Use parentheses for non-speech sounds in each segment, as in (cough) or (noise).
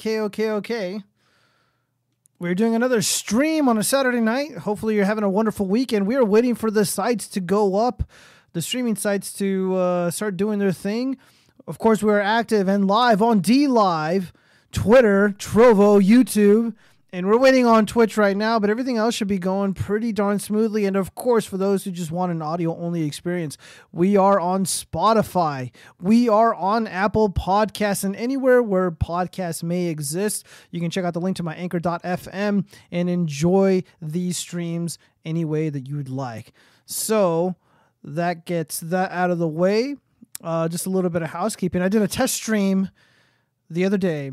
Okay, okay, okay. We're doing another stream on a Saturday night. Hopefully, you're having a wonderful weekend. We are waiting for the sites to go up, the streaming sites to uh, start doing their thing. Of course, we are active and live on D Live, Twitter, Trovo, YouTube, and we're waiting on Twitch right now, but everything else should be going pretty darn smoothly. And of course, for those who just want an audio only experience, we are on Spotify, we are on Apple Podcasts, and anywhere where podcasts may exist. You can check out the link to my anchor.fm and enjoy these streams any way that you would like. So that gets that out of the way. Uh, just a little bit of housekeeping. I did a test stream the other day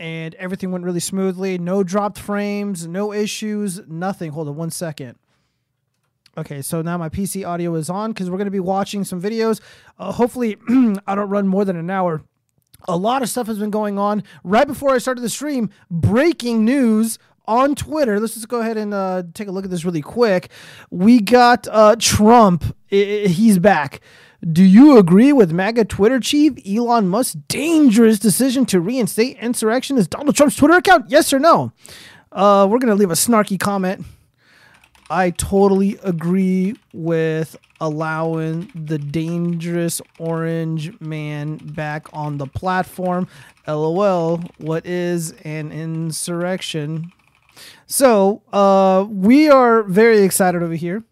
and everything went really smoothly. No dropped frames, no issues, nothing. Hold on one second. Okay, so now my PC audio is on because we're going to be watching some videos. Uh, hopefully, (clears throat) I don't run more than an hour. A lot of stuff has been going on. Right before I started the stream, breaking news on Twitter. Let's just go ahead and uh, take a look at this really quick. We got uh, Trump. I- he's back. Do you agree with MAGA Twitter chief Elon Musk's dangerous decision to reinstate insurrection as Donald Trump's Twitter account? Yes or no? Uh, we're going to leave a snarky comment. I totally agree with allowing the dangerous orange man back on the platform. LOL, what is an insurrection? So, uh, we are very excited over here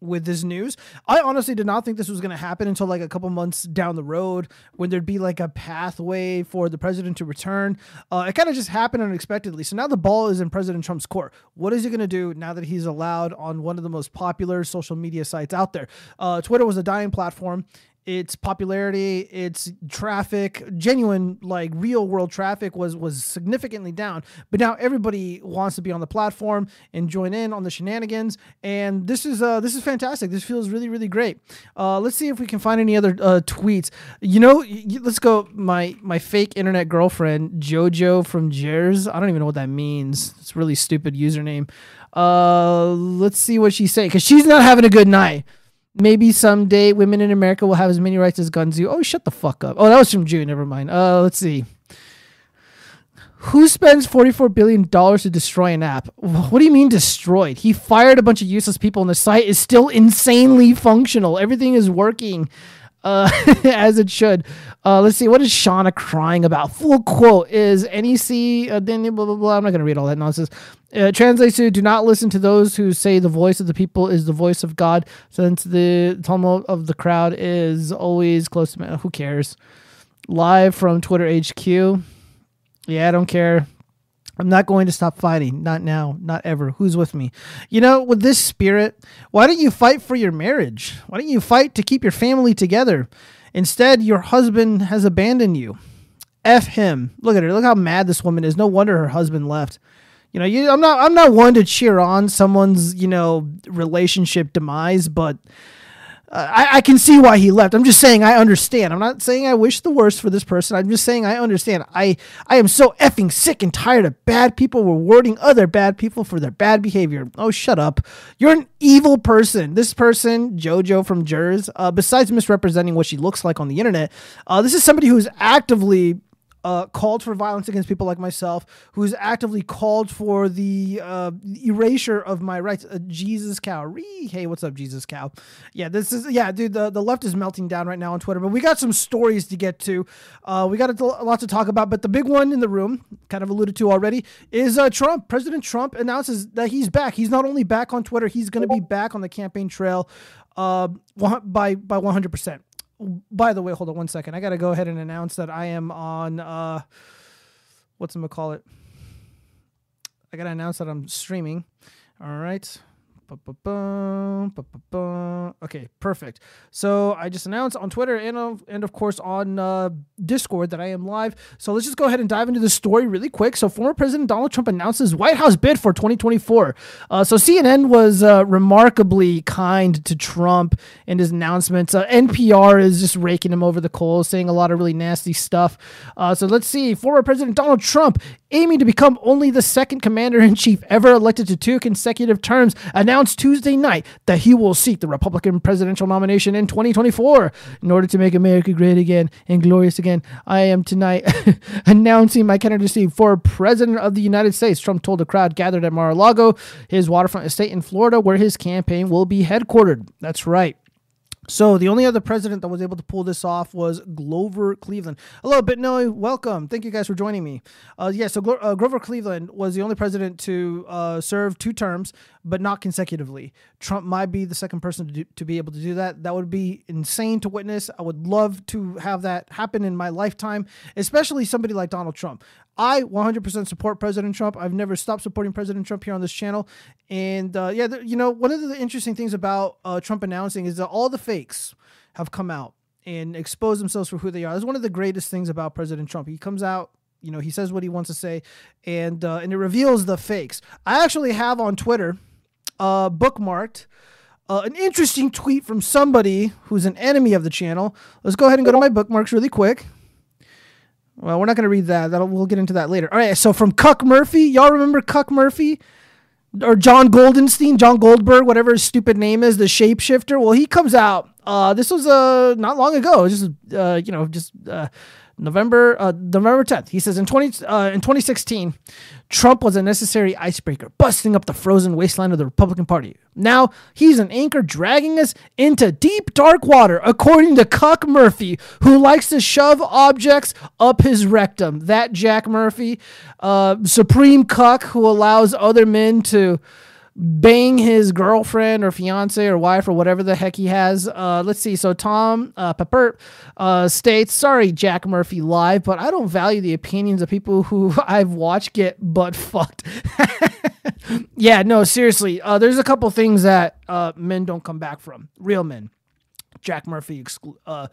with this news. I honestly did not think this was going to happen until like a couple months down the road when there'd be like a pathway for the president to return. Uh, it kind of just happened unexpectedly. So now the ball is in President Trump's court. What is he going to do now that he's allowed on one of the most popular social media sites out there? Uh, Twitter was a dying platform its popularity, its traffic, genuine like real world traffic was was significantly down. But now everybody wants to be on the platform and join in on the shenanigans, and this is uh this is fantastic. This feels really really great. Uh, let's see if we can find any other uh, tweets. You know, let's go. My my fake internet girlfriend JoJo from Jers. I don't even know what that means. It's really stupid username. Uh, let's see what she's saying because she's not having a good night. Maybe someday women in America will have as many rights as guns do. Oh, shut the fuck up. Oh, that was from June. Never mind. Uh, let's see. Who spends $44 billion to destroy an app? What do you mean destroyed? He fired a bunch of useless people and the site is still insanely functional. Everything is working uh, (laughs) as it should. Uh, let's see. What is Shauna crying about? Full quote is NEC, uh, blah, blah, blah. I'm not going to read all that nonsense. Uh, translates to do not listen to those who say the voice of the people is the voice of God, since the tumult of the crowd is always close to me. Who cares? Live from Twitter HQ. Yeah, I don't care. I'm not going to stop fighting. Not now. Not ever. Who's with me? You know, with this spirit, why don't you fight for your marriage? Why don't you fight to keep your family together? Instead, your husband has abandoned you. F him. Look at her. Look how mad this woman is. No wonder her husband left. You know, you, I'm not. I'm not one to cheer on someone's you know relationship demise, but uh, I, I can see why he left. I'm just saying I understand. I'm not saying I wish the worst for this person. I'm just saying I understand. I I am so effing sick and tired of bad people rewarding other bad people for their bad behavior. Oh, shut up. You're an evil person. This person, JoJo from Jers, uh, besides misrepresenting what she looks like on the internet, uh, this is somebody who's actively uh, called for violence against people like myself, who's actively called for the uh, erasure of my rights. Uh, Jesus cow, Ree, hey, what's up, Jesus cow? Yeah, this is yeah, dude. The, the left is melting down right now on Twitter, but we got some stories to get to. Uh, we got a, lot to talk about, but the big one in the room, kind of alluded to already, is uh, Trump. President Trump announces that he's back. He's not only back on Twitter, he's going to be back on the campaign trail uh, by by 100 percent by the way, hold on one second. I got to go ahead and announce that I am on uh what's I'm gonna call it. I got to announce that I'm streaming. All right. Okay, perfect. So I just announced on Twitter and of, and of course on uh, Discord that I am live. So let's just go ahead and dive into the story really quick. So former President Donald Trump announces White House bid for 2024. Uh, so CNN was uh, remarkably kind to Trump in his announcements. Uh, NPR is just raking him over the coals, saying a lot of really nasty stuff. Uh, so let's see. Former President Donald Trump, aiming to become only the second commander in chief ever elected to two consecutive terms, announced announced Tuesday night that he will seek the Republican presidential nomination in 2024 in order to make America great again and glorious again. I am tonight (laughs) announcing my candidacy for president of the United States. Trump told a crowd gathered at Mar-a-Lago, his waterfront estate in Florida, where his campaign will be headquartered. That's right. So the only other president that was able to pull this off was Grover Cleveland. Hello, Bitnoy. Welcome. Thank you guys for joining me. Uh, yeah, so Glo- uh, Grover Cleveland was the only president to uh, serve two terms, but not consecutively. Trump might be the second person to, do, to be able to do that. That would be insane to witness. I would love to have that happen in my lifetime, especially somebody like Donald Trump. I 100% support President Trump. I've never stopped supporting President Trump here on this channel. And uh, yeah, you know, one of the interesting things about uh, Trump announcing is that all the fakes have come out and exposed themselves for who they are. That's one of the greatest things about President Trump. He comes out, you know, he says what he wants to say, and uh, and it reveals the fakes. I actually have on Twitter uh, bookmarked. Uh, an interesting tweet from somebody who's an enemy of the channel. Let's go ahead and go to my bookmarks really quick. Well, we're not going to read that. That'll, we'll get into that later. All right. So from Cuck Murphy, y'all remember Cuck Murphy? Or John Goldenstein, John Goldberg, whatever his stupid name is, the shapeshifter. Well, he comes out. Uh, this was uh not long ago. Just uh, you know, just uh, November uh, November 10th. He says in 20 uh, in 2016, Trump was a necessary icebreaker, busting up the frozen wasteland of the Republican Party. Now he's an anchor dragging us into deep dark water, according to Cuck Murphy, who likes to shove objects up his rectum. That Jack Murphy, uh, supreme cuck who allows other men to bang his girlfriend or fiance or wife or whatever the heck he has. Uh, let's see. So Tom uh, Pepper uh, states, "Sorry, Jack Murphy live, but I don't value the opinions of people who (laughs) I've watched get butt fucked." (laughs) yeah, no, seriously. Uh, there's a couple things that uh, men don't come back from. Real men. Jack Murphy, exclu- uh,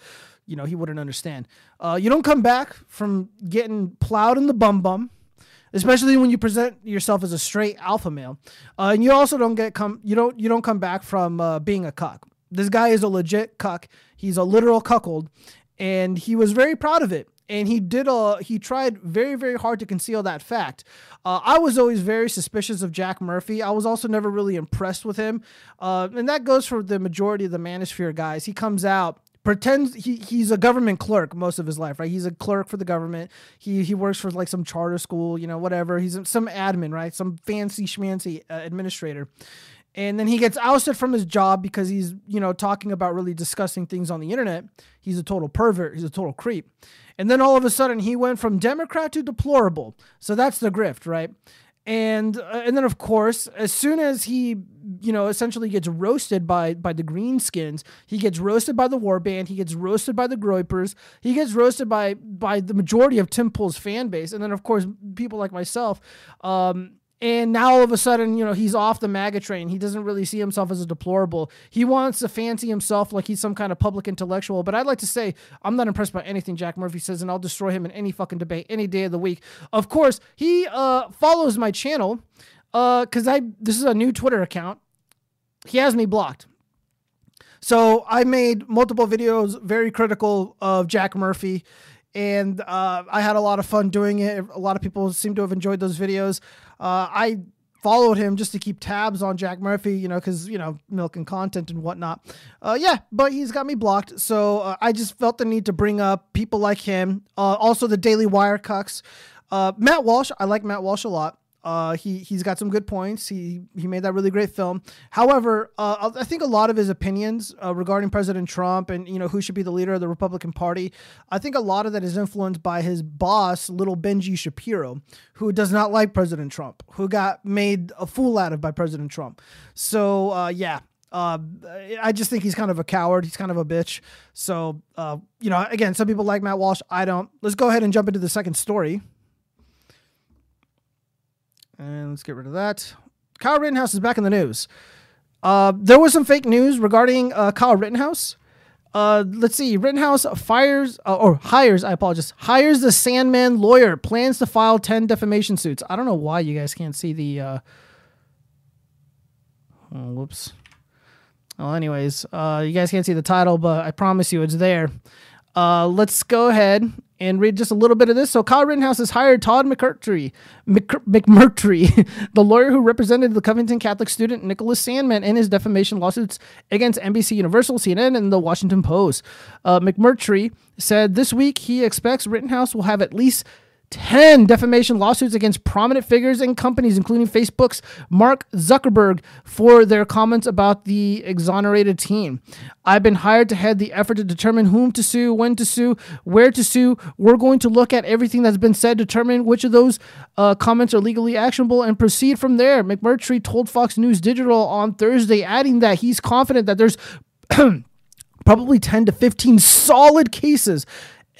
you know, he wouldn't understand. Uh, you don't come back from getting plowed in the bum bum especially when you present yourself as a straight alpha male. Uh, and you also don't get come you don't you don't come back from uh, being a cuck. This guy is a legit cuck. He's a literal cuckold, and he was very proud of it. And he did a he tried very very hard to conceal that fact. Uh, I was always very suspicious of Jack Murphy. I was also never really impressed with him, uh, and that goes for the majority of the Manosphere guys. He comes out pretends he, he's a government clerk most of his life, right? He's a clerk for the government. He he works for like some charter school, you know, whatever. He's some admin, right? Some fancy schmancy uh, administrator. And then he gets ousted from his job because he's, you know, talking about really disgusting things on the internet. He's a total pervert. He's a total creep. And then all of a sudden he went from Democrat to deplorable. So that's the grift, right? And uh, and then of course as soon as he you know essentially gets roasted by by the greenskins he gets roasted by the war band he gets roasted by the groypers he gets roasted by by the majority of tim pool's fan base. And then of course people like myself um and now all of a sudden, you know, he's off the MAGA train. He doesn't really see himself as a deplorable. He wants to fancy himself like he's some kind of public intellectual. But I'd like to say I'm not impressed by anything Jack Murphy says, and I'll destroy him in any fucking debate any day of the week. Of course, he uh, follows my channel because uh, I this is a new Twitter account. He has me blocked. So I made multiple videos very critical of Jack Murphy and uh, I had a lot of fun doing it. A lot of people seem to have enjoyed those videos. Uh, I followed him just to keep tabs on Jack Murphy, you know, because, you know, milk and content and whatnot. Uh, yeah, but he's got me blocked. So uh, I just felt the need to bring up people like him. Uh, also, the Daily Wire cucks. Uh, Matt Walsh, I like Matt Walsh a lot. Uh, he he's got some good points. He he made that really great film. However, uh, I think a lot of his opinions uh, regarding President Trump and you know who should be the leader of the Republican Party, I think a lot of that is influenced by his boss, little Benji Shapiro, who does not like President Trump, who got made a fool out of by President Trump. So uh, yeah, uh, I just think he's kind of a coward. He's kind of a bitch. So, uh, you know, again, some people like Matt Walsh. I don't. Let's go ahead and jump into the second story. And let's get rid of that. Kyle Rittenhouse is back in the news. Uh, there was some fake news regarding uh, Kyle Rittenhouse. Uh, let's see. Rittenhouse fires uh, or hires. I apologize. Hires the Sandmann lawyer. Plans to file ten defamation suits. I don't know why you guys can't see the. Uh, oh, whoops. Well, anyways, uh, you guys can't see the title, but I promise you it's there. Let's go ahead and read just a little bit of this. So Kyle Rittenhouse has hired Todd McMurtry, McMurtry, (laughs) the lawyer who represented the Covington Catholic student Nicholas Sandmann in his defamation lawsuits against NBC Universal, CNN, and the Washington Post. Uh, McMurtry said this week he expects Rittenhouse will have at least 10 defamation lawsuits against prominent figures and companies, including Facebook's Mark Zuckerberg, for their comments about the exonerated team. I've been hired to head the effort to determine whom to sue, when to sue, where to sue. We're going to look at everything that's been said, determine which of those uh, comments are legally actionable, and proceed from there. McMurtry told Fox News Digital on Thursday, adding that he's confident that there's (clears throat) probably 10 to 15 solid cases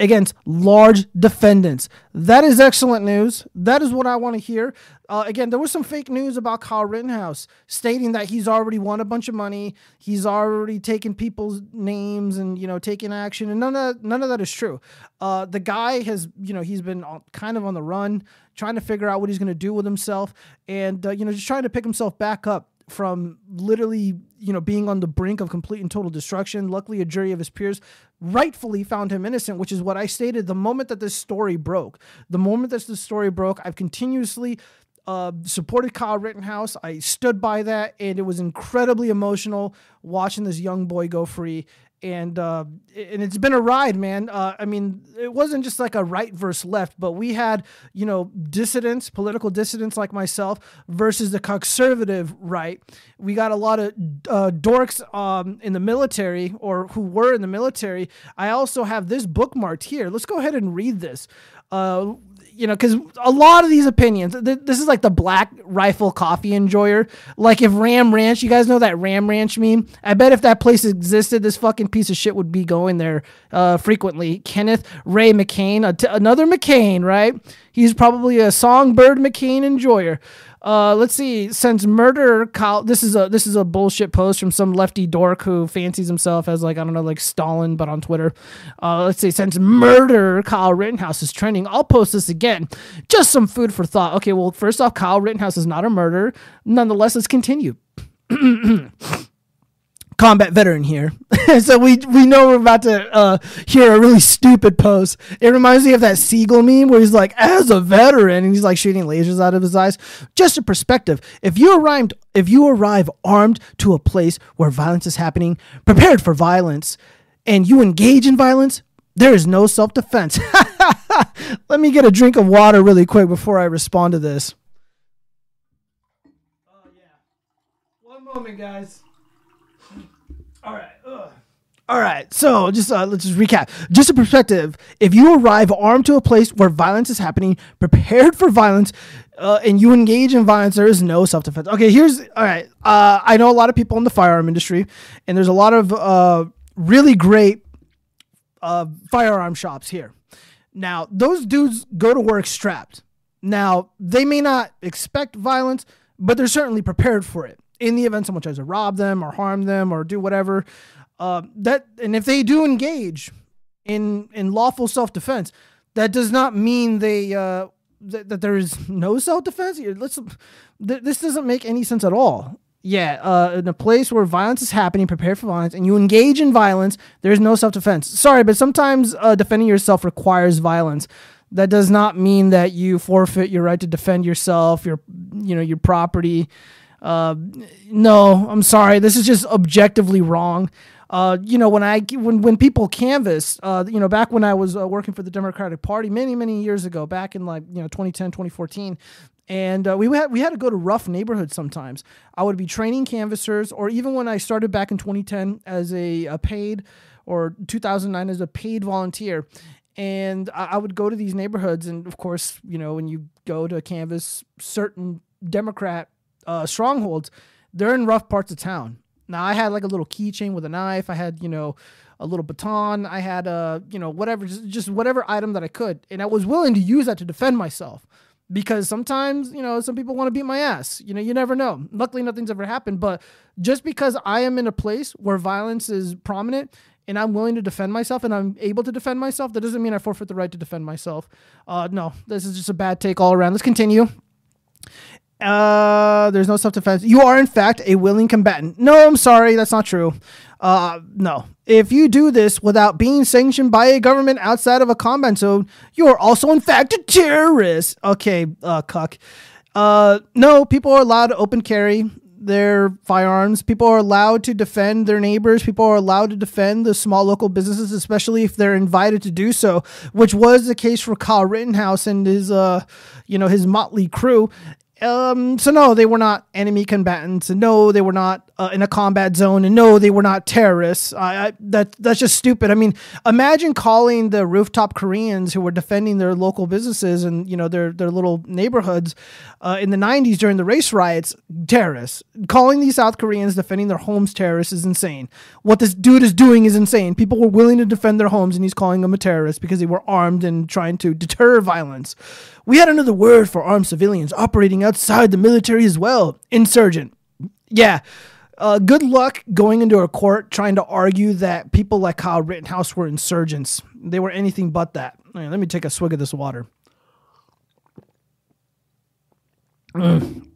against large defendants. That is excellent news. That is what I want to hear. Uh, again, there was some fake news about Kyle Rittenhouse stating that he's already won a bunch of money. He's already taken people's names and you know taken action, and none of none of that is true. Uh, the guy has you know he's been kind of on the run, trying to figure out what he's going to do with himself, and uh, you know just trying to pick himself back up from literally, you know, being on the brink of complete and total destruction. Luckily, a jury of his peers rightfully found him innocent, which is what I stated the moment that this story broke. The moment that this story broke, I've continuously uh, supported Kyle Rittenhouse. I stood by that, and it was incredibly emotional watching this young boy go free and uh, and it's been a ride, man. Uh, I mean, it wasn't just like a right versus left, but we had you know dissidents, political dissidents like myself versus the conservative right. We got a lot of uh, dorks um, in the military or who were in the military. I also have this bookmarked here. Let's go ahead and read this. You know, because a lot of these opinions, th- this is like the black rifle coffee enjoyer. Like if Ram Ranch, you guys know that Ram Ranch meme? I bet if that place existed, this fucking piece of shit would be going there uh, frequently. Kenneth Ray McCain, another McCain, right? He's probably a songbird McCain enjoyer. Uh, let's see. Since murder, Kyle, this is a this is a bullshit post from some lefty dork who fancies himself as like I don't know, like Stalin, but on Twitter. Uh, let's see. Since murder, Kyle Rittenhouse is trending. I'll post this again. Just some food for thought. Okay, well, first off, Kyle Rittenhouse is not a murderer. Nonetheless, let's continue. (clears throat) combat veteran here. (laughs) so we we know we're about to uh, hear a really stupid post. It reminds me of that Seagull meme where he's like, as a veteran, and he's like shooting lasers out of his eyes. Just a perspective. If you arrived if you arrive armed to a place where violence is happening, prepared for violence, and you engage in violence, there is no self-defense. (laughs) Let me get a drink of water really quick before I respond to this. Oh yeah. One moment, guys. All right. Ugh. All right. So just uh, let's just recap. Just a perspective. If you arrive armed to a place where violence is happening, prepared for violence, uh, and you engage in violence, there is no self defense. Okay. Here's all right. Uh, I know a lot of people in the firearm industry, and there's a lot of uh, really great uh, firearm shops here. Now, those dudes go to work strapped. Now, they may not expect violence, but they're certainly prepared for it in the event someone tries to rob them or harm them or do whatever. Uh, that and if they do engage in in lawful self defense, that does not mean they uh, that, there is no self defense. Let's th- this doesn't make any sense at all. Yeah, uh, in a place where violence is happening, prepare for violence, and you engage in violence, there's no self defense. Sorry, but sometimes uh, defending yourself requires violence. That does not mean that you forfeit your right to defend yourself, your you know your property. Uh, no, I'm sorry. This is just objectively wrong. Uh, you know, when I when when people canvass, uh, you know, back when I was uh, working for the Democratic Party many many years ago, back in like you know 2010 2014, and uh, we had we had to go to rough neighborhoods sometimes. I would be training canvassers, or even when I started back in 2010 as a, a paid, or 2009 as a paid volunteer, and I, I would go to these neighborhoods, and of course, you know, when you go to canvass certain Democrat uh, strongholds, they're in rough parts of town. Now I had like a little keychain with a knife. I had you know a little baton. I had a uh, you know whatever just, just whatever item that I could, and I was willing to use that to defend myself because sometimes you know some people want to beat my ass. You know you never know. Luckily nothing's ever happened, but just because I am in a place where violence is prominent and I'm willing to defend myself and I'm able to defend myself, that doesn't mean I forfeit the right to defend myself. Uh, no, this is just a bad take all around. Let's continue Uh, there's no self defense. You are, in fact, a willing combatant. No, I'm sorry, that's not true. Uh, no. If you do this without being sanctioned by a government outside of a combat zone, you are also, in fact, a terrorist. Okay, uh, cuck. Uh, no, people are allowed to open carry their firearms. People are allowed to defend their neighbors. People are allowed to defend the small local businesses, especially if they're invited to do so, which was the case for Kyle Rittenhouse and his, uh, you know, his motley crew. Um, so no, they were not enemy combatants, no, they were not uh, in a combat zone, and no, they were not terrorists. I, I, that that's just stupid. I mean, imagine calling the rooftop Koreans who were defending their local businesses and you know their their little neighborhoods uh, in the '90s during the race riots terrorists. Calling these South Koreans defending their homes terrorists is insane. What this dude is doing is insane. People were willing to defend their homes, and he's calling them a terrorist because they were armed and trying to deter violence. We had another word for armed civilians operating outside the military as well insurgent. Yeah. Uh, good luck going into a court trying to argue that people like Kyle Rittenhouse were insurgents. They were anything but that. Right, let me take a swig of this water. Mm. (clears throat)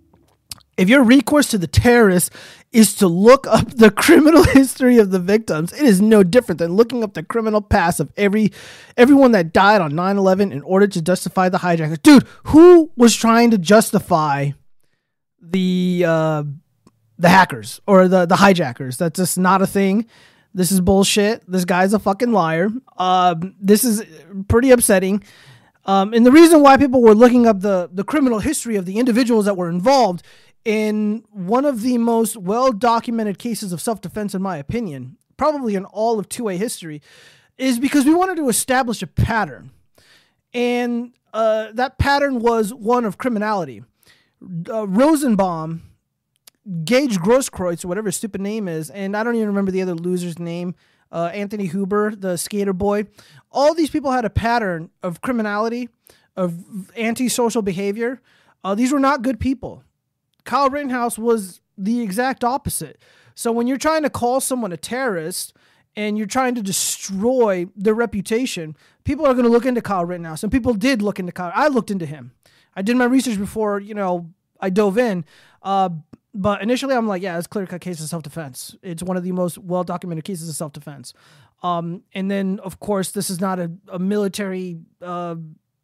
If your recourse to the terrorists is to look up the (laughs) criminal history of the victims, it is no different than looking up the criminal past of every everyone that died on 9/11 in order to justify the hijackers. Dude, who was trying to justify the uh, the hackers or the the hijackers? That's just not a thing. This is bullshit. This guy's a fucking liar. Um, this is pretty upsetting. Um, and the reason why people were looking up the, the criminal history of the individuals that were involved in one of the most well documented cases of self defense, in my opinion, probably in all of 2A history, is because we wanted to establish a pattern. And uh, that pattern was one of criminality. Uh, Rosenbaum, Gage Grosskreutz, or whatever his stupid name is, and I don't even remember the other loser's name, uh, Anthony Huber, the skater boy. All these people had a pattern of criminality, of antisocial behavior. Uh, these were not good people. Kyle Rittenhouse was the exact opposite. So when you're trying to call someone a terrorist and you're trying to destroy their reputation, people are going to look into Kyle Rittenhouse, and people did look into Kyle. I looked into him. I did my research before you know I dove in. Uh, but initially, I'm like, yeah, it's clear cut case of self defense. It's one of the most well documented cases of self defense. Um, and then, of course, this is not a, a military uh,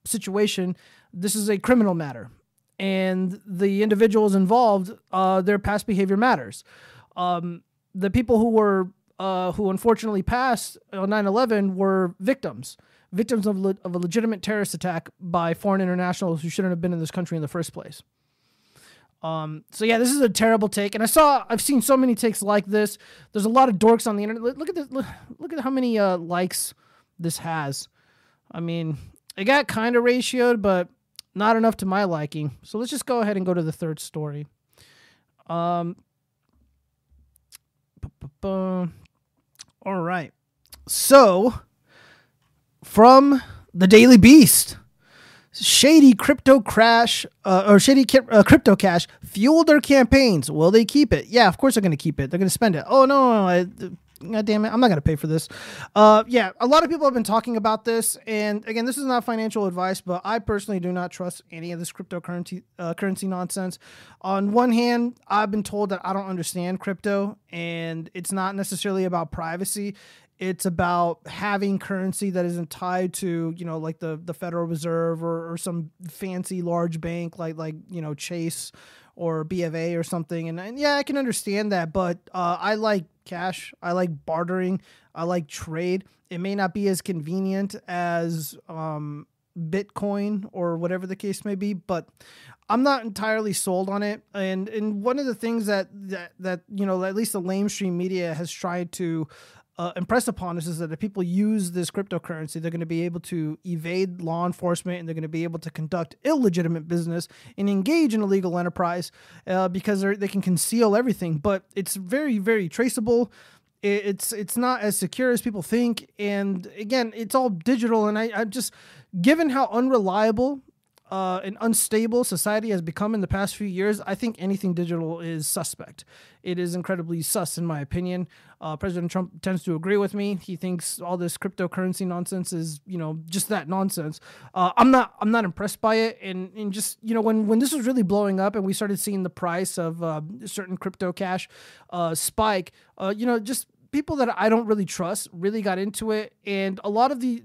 situation. This is a criminal matter and the individuals involved, uh, their past behavior matters. Um, the people who were uh, who unfortunately passed on 9/11 were victims, victims of, le- of a legitimate terrorist attack by foreign internationals who shouldn't have been in this country in the first place. Um, so yeah, this is a terrible take, and I saw I've seen so many takes like this. There's a lot of dorks on the internet. Look at this. Look, look at how many uh, likes this has. I mean, it got kind of ratioed, but not enough to my liking. So let's just go ahead and go to the third story. Um, all right. So, from the Daily Beast, shady crypto crash uh, or shady uh, crypto cash fueled their campaigns. Will they keep it? Yeah, of course they're going to keep it. They're going to spend it. Oh no, no, no God damn it, I'm not gonna pay for this. Uh, yeah, a lot of people have been talking about this, and again, this is not financial advice, but I personally do not trust any of this cryptocurrency uh, currency nonsense. On one hand, I've been told that I don't understand crypto, and it's not necessarily about privacy. It's about having currency that isn't tied to, you know, like the the Federal Reserve or, or some fancy large bank like like you know Chase or B of A or something. And, and yeah, I can understand that, but uh, I like cash. I like bartering. I like trade. It may not be as convenient as um, Bitcoin or whatever the case may be, but I'm not entirely sold on it. And and one of the things that that that you know at least the lamestream media has tried to uh, impress upon us is that if people use this cryptocurrency, they're going to be able to evade law enforcement and they're going to be able to conduct illegitimate business and engage in illegal enterprise uh, because they can conceal everything. But it's very, very traceable. It's it's not as secure as people think, and again, it's all digital. And I, I just, given how unreliable uh, an unstable society has become in the past few years, I think anything digital is suspect. It is incredibly sus, in my opinion. Uh, President Trump tends to agree with me. He thinks all this cryptocurrency nonsense is, you know, just that nonsense. Uh, I'm not. I'm not impressed by it. And, and just, you know, when when this was really blowing up and we started seeing the price of uh, certain crypto cash uh, spike, uh, you know, just people that I don't really trust really got into it, and a lot of the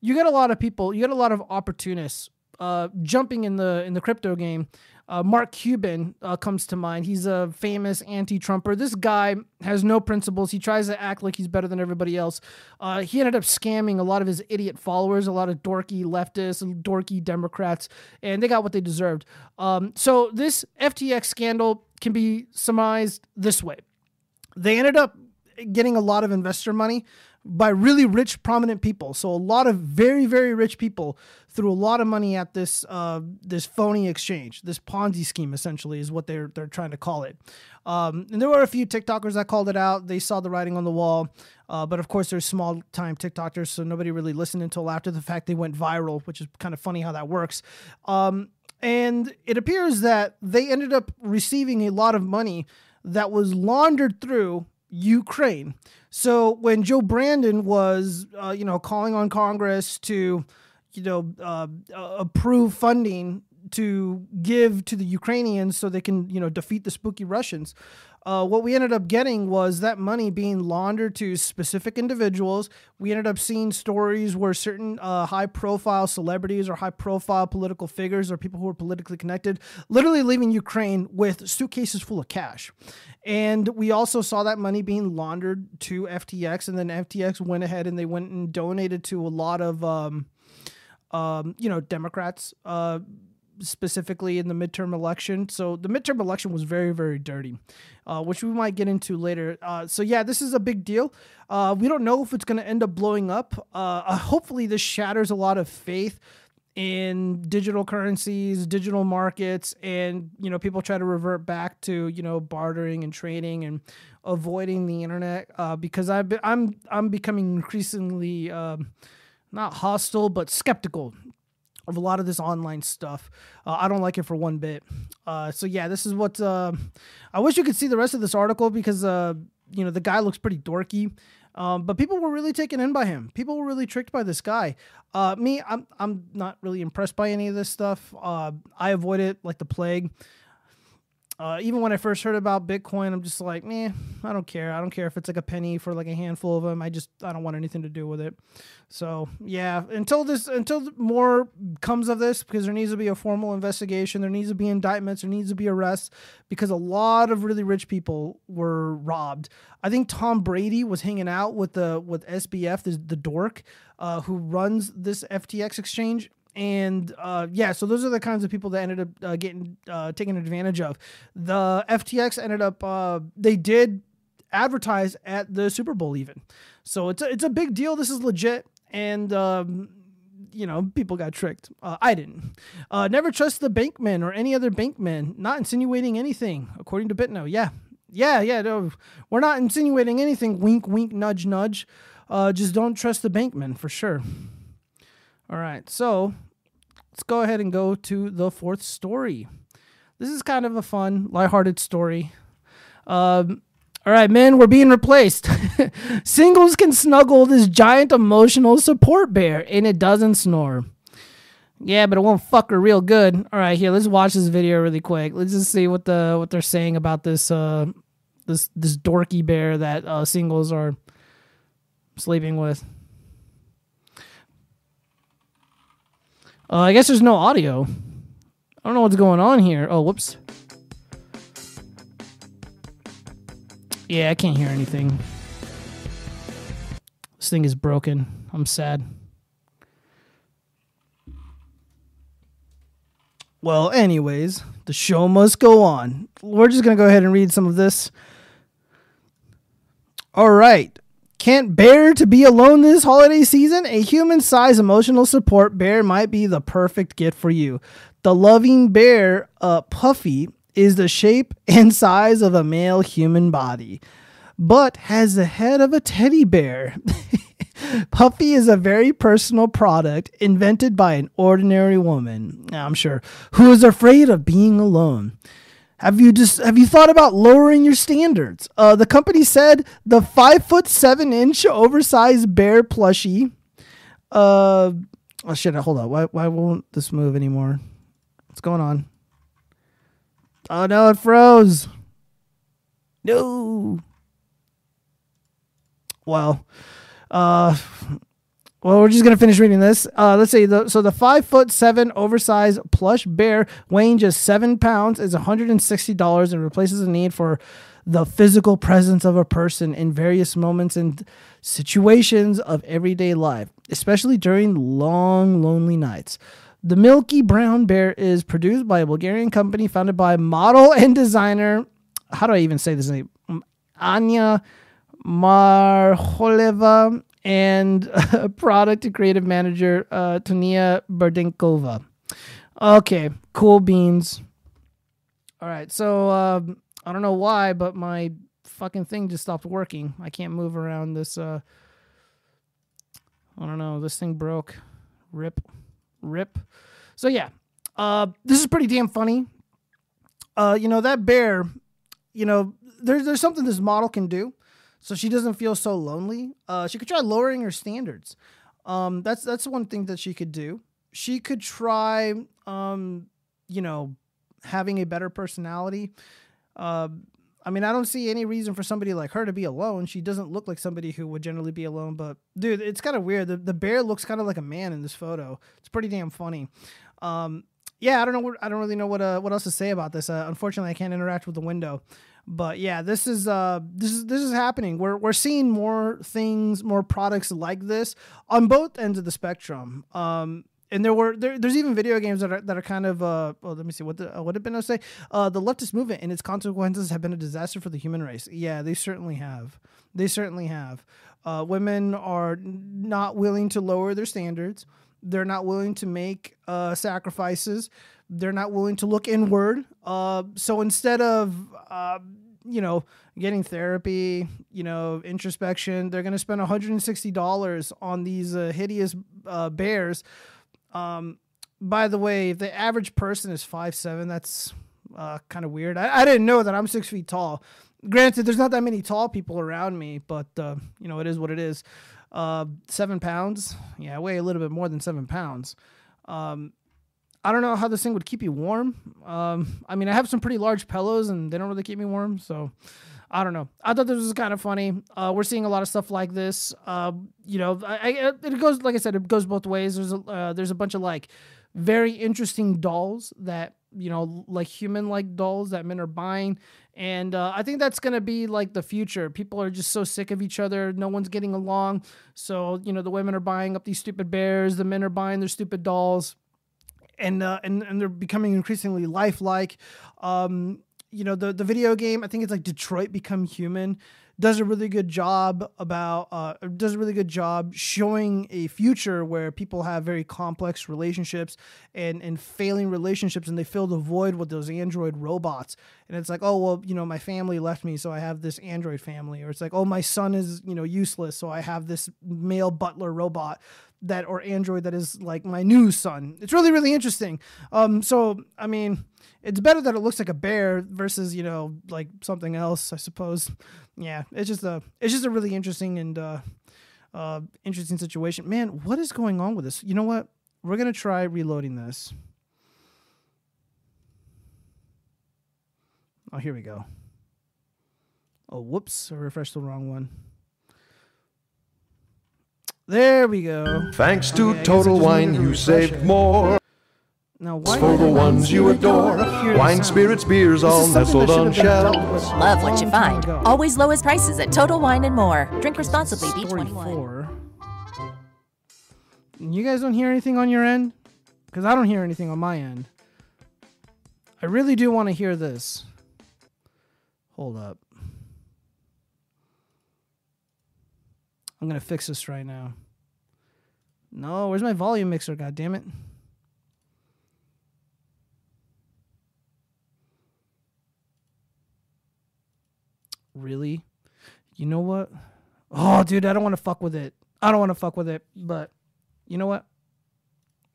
you get a lot of people, you get a lot of opportunists uh, jumping in the in the crypto game. Uh, Mark Cuban uh, comes to mind. He's a famous anti-Trumper. This guy has no principles. He tries to act like he's better than everybody else. Uh, he ended up scamming a lot of his idiot followers, a lot of dorky leftists, dorky Democrats, and they got what they deserved. Um, so this FTX scandal can be surmised this way: they ended up getting a lot of investor money by really rich, prominent people. So a lot of very, very rich people threw a lot of money at this uh, this phony exchange, this Ponzi scheme, essentially, is what they're they're trying to call it. Um, and there were a few TikTokers that called it out. They saw the writing on the wall, uh, but of course, there's small time TikTokers, so nobody really listened until after the fact they went viral, which is kind of funny how that works. Um, and it appears that they ended up receiving a lot of money that was laundered through Ukraine. So when Joe Brandon was, uh, you know, calling on Congress to, you know, uh, uh, approve funding to give to the Ukrainians so they can, you know, defeat the spooky Russians. Uh, what we ended up getting was that money being laundered to specific individuals. We ended up seeing stories where certain uh, high profile celebrities or high profile political figures or people who are politically connected literally leaving Ukraine with suitcases full of cash. And we also saw that money being laundered to FTX, and then FTX went ahead and they went and donated to a lot of, um, um, you know, Democrats. Uh, specifically in the midterm election. So the midterm election was very, very dirty, uh, which we might get into later. Uh, so yeah, this is a big deal. Uh, we don't know if it's going to end up blowing up. Uh, uh, hopefully, this shatters a lot of faith in digital currencies, digital markets, and you know people try to revert back to you know bartering and trading and avoiding the internet uh, because I've been, I'm I'm becoming increasingly. Um, not hostile, but skeptical of a lot of this online stuff. Uh, I don't like it for one bit. Uh, so yeah, this is what uh, I wish you could see the rest of this article because uh, you know the guy looks pretty dorky. Um, but people were really taken in by him. People were really tricked by this guy. Uh, me, I'm I'm not really impressed by any of this stuff. Uh, I avoid it like the plague. Uh, even when I first heard about Bitcoin, I'm just like, man, I don't care. I don't care if it's like a penny for like a handful of them. I just I don't want anything to do with it. So yeah, until this until more comes of this, because there needs to be a formal investigation, there needs to be indictments, there needs to be arrests, because a lot of really rich people were robbed. I think Tom Brady was hanging out with the with SBF, the, the dork, uh, who runs this FTX exchange, and uh, yeah, so those are the kinds of people that ended up uh, getting uh, taken advantage of. The FTX ended up uh, they did advertise at the Super Bowl even, so it's a, it's a big deal. This is legit, and um, you know people got tricked. Uh, I didn't. Uh, never trust the bankman or any other bankman. Not insinuating anything, according to Bitno. Yeah, yeah, yeah. No, we're not insinuating anything. Wink, wink, nudge, nudge. just don't trust the bankman for sure. All right, so let's go ahead and go to the fourth story. This is kind of a fun, lighthearted story. Um, all right, men, we're being replaced. (laughs) Singles can snuggle this giant emotional support bear, and it doesn't snore. Yeah, but it won't fuck her real good. All right, here, let's watch this video really quick. Let's just see what the what they're saying about this uh this this dorky bear that uh, singles are sleeping with. Uh, I guess there's no audio. I don't know what's going on here. Oh, whoops. Yeah, I can't hear anything. This thing is broken. I'm sad. Well, anyways, the show must go on. We're just going to go ahead and read some of this. All right. Can't bear to be alone this holiday season? A human sized emotional support bear might be the perfect gift for you. The loving bear, uh, Puffy, is the shape (laughs) and size of a male human body, but has the head of a teddy bear. (laughs) Puffy is a very personal product invented by an ordinary woman, I'm sure, who is afraid of being alone. Have you just have you thought about lowering your standards? Uh, the company said the five foot seven inch oversized bear plushie. Uh, oh shit! Hold on. Why why won't this move anymore? What's going on? Oh no! It froze. No. Well, uh, well, we're just gonna finish reading this. Uh, let's see. The, so the five foot seven oversized plush bear weighing just seven pounds is one hundred and sixty dollars and replaces the need for the physical presence of a person in various moments and situations of everyday life, especially during long, lonely nights. The Milky Brown Bear is produced by a Bulgarian company founded by model and designer. How do I even say this name? Anya Marholeva and (laughs) product and creative manager uh, Tonia Berdinkova. Okay, cool beans. All right, so um, I don't know why, but my fucking thing just stopped working. I can't move around this. Uh, I don't know. This thing broke. Rip, rip. So yeah, uh, this is pretty damn funny. Uh, you know that bear. You know, there's there's something this model can do so she doesn't feel so lonely. Uh, she could try lowering her standards. Um, that's that's one thing that she could do. She could try, um, you know, having a better personality. Uh, I mean, I don't see any reason for somebody like her to be alone. She doesn't look like somebody who would generally be alone. But dude, it's kind of weird. The, the bear looks kind of like a man in this photo. It's pretty damn funny. Um, yeah, I don't know. I don't really know what uh, what else to say about this. Uh, unfortunately, I can't interact with the window. But yeah, this is uh this is this is happening. We're we're seeing more things, more products like this on both ends of the spectrum. Um and there were there, there's even video games that are that are kind of uh oh, let me see what the, uh, what did Benno say uh the leftist movement and its consequences have been a disaster for the human race yeah they certainly have they certainly have uh, women are not willing to lower their standards they're not willing to make uh, sacrifices they're not willing to look inward. Uh, so instead of uh, you know getting therapy, you know introspection, they're going to spend 160 dollars on these uh, hideous uh, bears. Um, by the way, the average person is five seven, that's uh, kind of weird. I, I didn't know that I'm six feet tall. Granted, there's not that many tall people around me, but uh, you know it is what it is. seven pounds, yeah, I weigh a little bit more than seven pounds. Um, I don't know how this thing would keep you warm. Um, I mean, I have some pretty large pillows and they don't really keep me warm. So I don't know. I thought this was kind of funny. Uh, we're seeing a lot of stuff like this. Uh, you know, I, I, it goes, like I said, it goes both ways. There's a, uh, there's a bunch of like very interesting dolls that, you know, like human like dolls that men are buying. And uh, I think that's going to be like the future. People are just so sick of each other. No one's getting along. So, you know, the women are buying up these stupid bears, the men are buying their stupid dolls and uh, and and they're becoming increasingly lifelike. Um, you know, the the video game, I think it's like Detroit Become Human, does a really good job about uh, does a really good job showing a future where people have very complex relationships and and failing relationships, and they fill the void with those android robots. And it's like, oh well, you know, my family left me, so I have this android family, or it's like, oh, my son is you know useless, so I have this male butler robot that or Android that is like my new son. It's really really interesting. Um, so I mean, it's better that it looks like a bear versus you know like something else. I suppose. Yeah, it's just a it's just a really interesting and uh, uh, interesting situation. Man, what is going on with this? You know what? We're gonna try reloading this. Oh, here we go. Oh, whoops! I refreshed the wrong one. There we go. Thanks to okay, Total Wine, you saved more. Now, why for the ones you adore. Wine, spirits, beers, all nestled on shelves. Love what you find. Always lowest prices at Total Wine and More. Drink responsibly. B21. You guys don't hear anything on your end? Because I don't hear anything on my end. I really do want to hear this. Hold up. I'm gonna fix this right now. No, where's my volume mixer? God damn it. Really? You know what? Oh, dude, I don't want to fuck with it. I don't want to fuck with it, but you know what?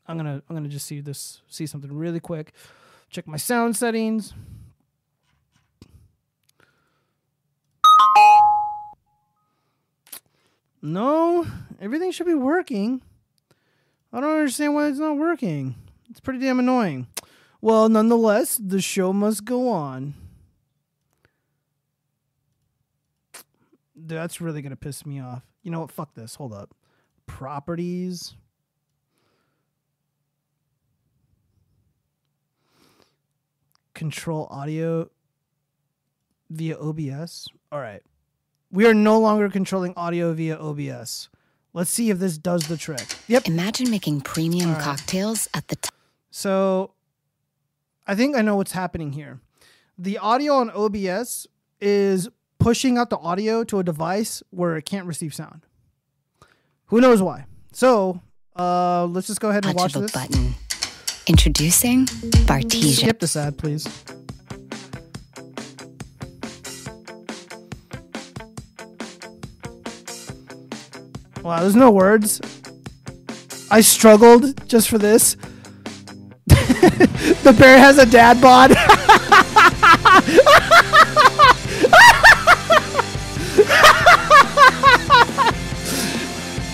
I'm gonna I'm gonna just see this see something really quick. Check my sound settings. No, everything should be working. I don't understand why it's not working. It's pretty damn annoying. Well, nonetheless, the show must go on. That's really going to piss me off. You know what? Fuck this. Hold up. Properties. Control audio via OBS. All right. We are no longer controlling audio via OBS. Let's see if this does the trick. Yep. Imagine making premium right. cocktails at the top. So I think I know what's happening here. The audio on OBS is pushing out the audio to a device where it can't receive sound. Who knows why? So uh, let's just go ahead and watch this. Button. Introducing Bartesian. Skip this ad, please. Wow, there's no words. I struggled just for this. (laughs) the bear has a dad bod. (laughs)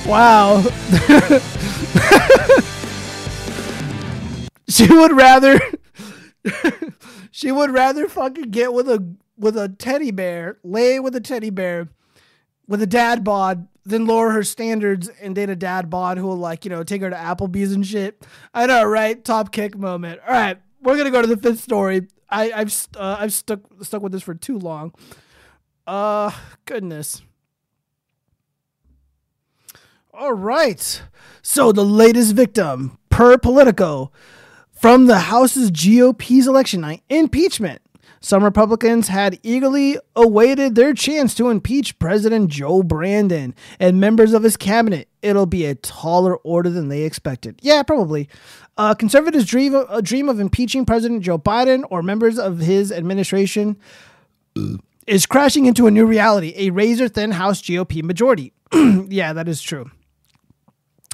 wow. (laughs) she would rather she would rather fucking get with a with a teddy bear, lay with a teddy bear with a dad bod then lower her standards and date a dad bod who will like you know take her to Applebee's and shit. I know, right? Top kick moment. All right, we're gonna go to the fifth story. I, I've uh, I've stuck stuck with this for too long. Uh, goodness. All right. So the latest victim, per Politico, from the House's GOP's election night, impeachment. Some Republicans had eagerly awaited their chance to impeach President Joe Brandon and members of his cabinet. It'll be a taller order than they expected. Yeah, probably. Uh, conservatives dream of, a dream of impeaching President Joe Biden or members of his administration is crashing into a new reality a razor thin House GOP majority. (clears throat) yeah, that is true.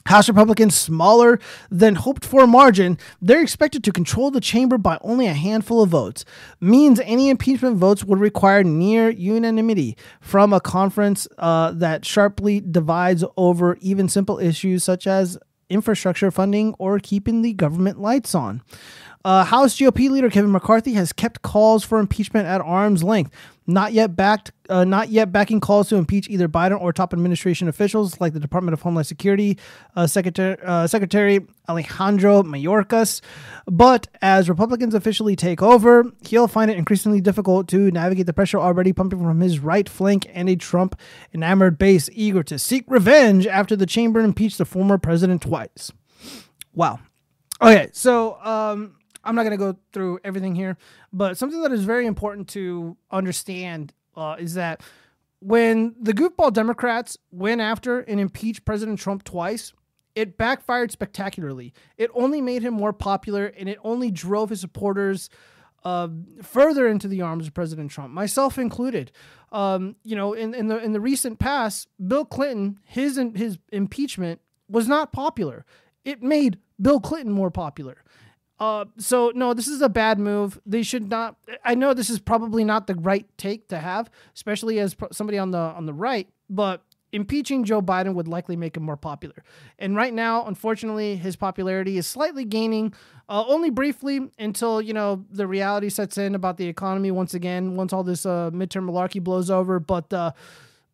House Republicans smaller than hoped for margin, they're expected to control the chamber by only a handful of votes. Means any impeachment votes would require near unanimity from a conference uh, that sharply divides over even simple issues such as infrastructure funding or keeping the government lights on. Uh, House GOP leader Kevin McCarthy has kept calls for impeachment at arm's length, not yet backed, uh, not yet backing calls to impeach either Biden or top administration officials like the Department of Homeland Security uh, Secretary, uh, Secretary Alejandro Mayorkas. But as Republicans officially take over, he'll find it increasingly difficult to navigate the pressure already pumping from his right flank and a Trump enamored base eager to seek revenge after the chamber impeached the former president twice. Wow. Okay, so um, I'm not going to go through everything here, but something that is very important to understand uh, is that when the goofball Democrats went after and impeached President Trump twice, it backfired spectacularly. It only made him more popular and it only drove his supporters uh, further into the arms of President Trump, myself included. Um, you know, in, in the in the recent past, Bill Clinton, his his impeachment was not popular. It made Bill Clinton more popular. Uh, so no, this is a bad move. They should not. I know this is probably not the right take to have, especially as somebody on the on the right. But impeaching Joe Biden would likely make him more popular. And right now, unfortunately, his popularity is slightly gaining, uh, only briefly until you know the reality sets in about the economy once again. Once all this uh, midterm malarkey blows over, but uh,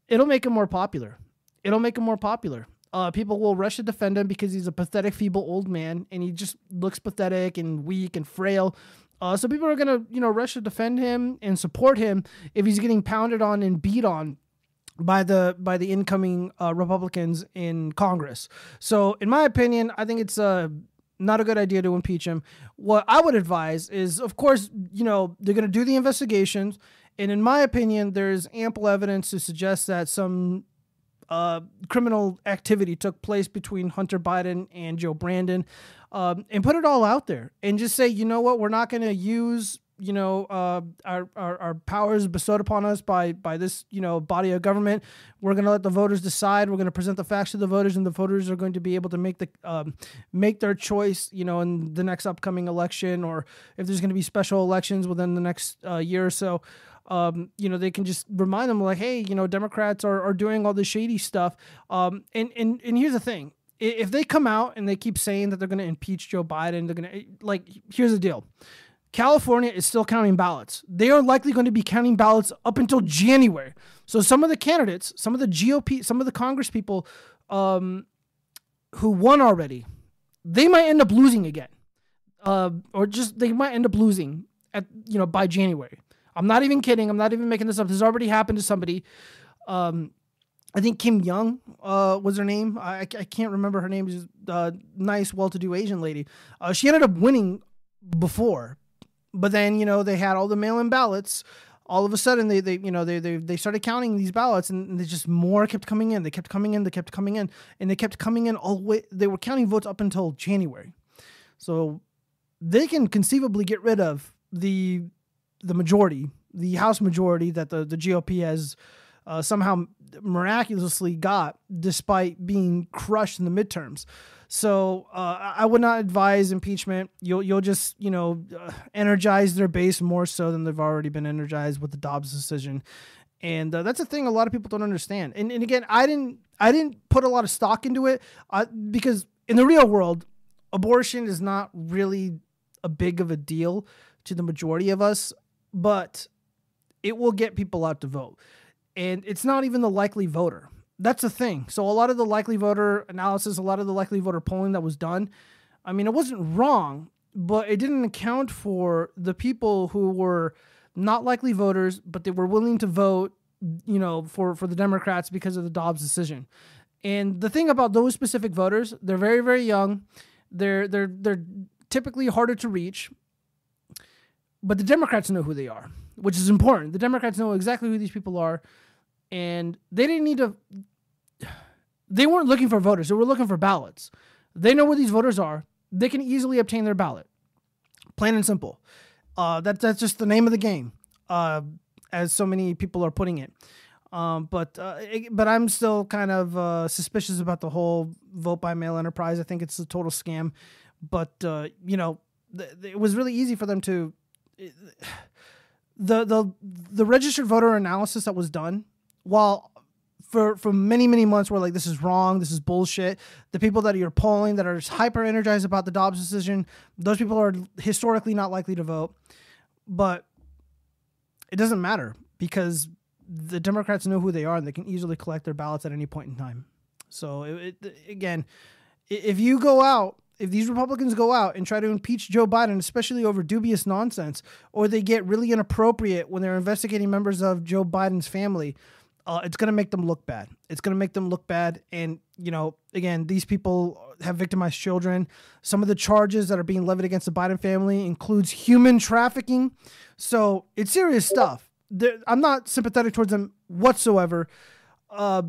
it'll make him more popular. It'll make him more popular. Uh, people will rush to defend him because he's a pathetic, feeble old man, and he just looks pathetic and weak and frail. Uh, so people are gonna, you know, rush to defend him and support him if he's getting pounded on and beat on by the by the incoming uh, Republicans in Congress. So, in my opinion, I think it's uh, not a good idea to impeach him. What I would advise is, of course, you know, they're going to do the investigations, and in my opinion, there's ample evidence to suggest that some uh, criminal activity took place between Hunter Biden and Joe Brandon, um, and put it all out there and just say, you know what, we're not going to use you know, uh, our, our, our powers bestowed upon us by by this, you know, body of government. We're going to let the voters decide. We're going to present the facts to the voters, and the voters are going to be able to make the um, make their choice, you know, in the next upcoming election, or if there's going to be special elections within the next uh, year or so. Um, you know, they can just remind them like, hey, you know, Democrats are, are doing all this shady stuff. Um, and, and and here's the thing: if they come out and they keep saying that they're going to impeach Joe Biden, they're going to like. Here's the deal: California is still counting ballots. They are likely going to be counting ballots up until January. So some of the candidates, some of the GOP, some of the Congress people um, who won already, they might end up losing again, uh, or just they might end up losing at you know by January. I'm not even kidding. I'm not even making this up. This already happened to somebody. Um, I think Kim Young uh, was her name. I, I can't remember her name. She's a nice, well-to-do Asian lady. Uh, she ended up winning before, but then you know they had all the mail-in ballots. All of a sudden, they, they you know they, they they started counting these ballots, and they just more kept coming in. They kept coming in. They kept coming in, and they kept coming in all the way. They were counting votes up until January, so they can conceivably get rid of the the majority, the House majority that the the GOP has uh, somehow miraculously got despite being crushed in the midterms. So uh, I would not advise impeachment. You'll you'll just you know uh, energize their base more so than they've already been energized with the Dobbs decision, and uh, that's a thing a lot of people don't understand. And and again, I didn't I didn't put a lot of stock into it uh, because in the real world, abortion is not really a big of a deal to the majority of us, but it will get people out to vote. And it's not even the likely voter that's the thing. So a lot of the likely voter analysis, a lot of the likely voter polling that was done, I mean, it wasn't wrong, but it didn't account for the people who were not likely voters, but they were willing to vote, you know, for for the Democrats because of the Dobbs decision. And the thing about those specific voters, they're very very young. They're they're they're typically harder to reach. But the Democrats know who they are, which is important. The Democrats know exactly who these people are and they didn't need to they weren't looking for voters they were looking for ballots they know where these voters are they can easily obtain their ballot plain and simple uh, that, that's just the name of the game uh, as so many people are putting it um, but uh, it, but I'm still kind of uh, suspicious about the whole vote by mail enterprise. I think it's a total scam. But uh, you know, th- it was really easy for them to the the the registered voter analysis that was done while for for many many months we're like this is wrong this is bullshit. The people that you're polling that are hyper energized about the dobbs decision those people are historically not likely to vote. But it doesn't matter because the democrats know who they are and they can easily collect their ballots at any point in time. So it, it, again if you go out if these republicans go out and try to impeach joe biden especially over dubious nonsense or they get really inappropriate when they're investigating members of joe biden's family uh, it's going to make them look bad. It's going to make them look bad. And, you know, again, these people have victimized children. Some of the charges that are being levied against the Biden family includes human trafficking. So it's serious stuff. They're, I'm not sympathetic towards them whatsoever. Uh,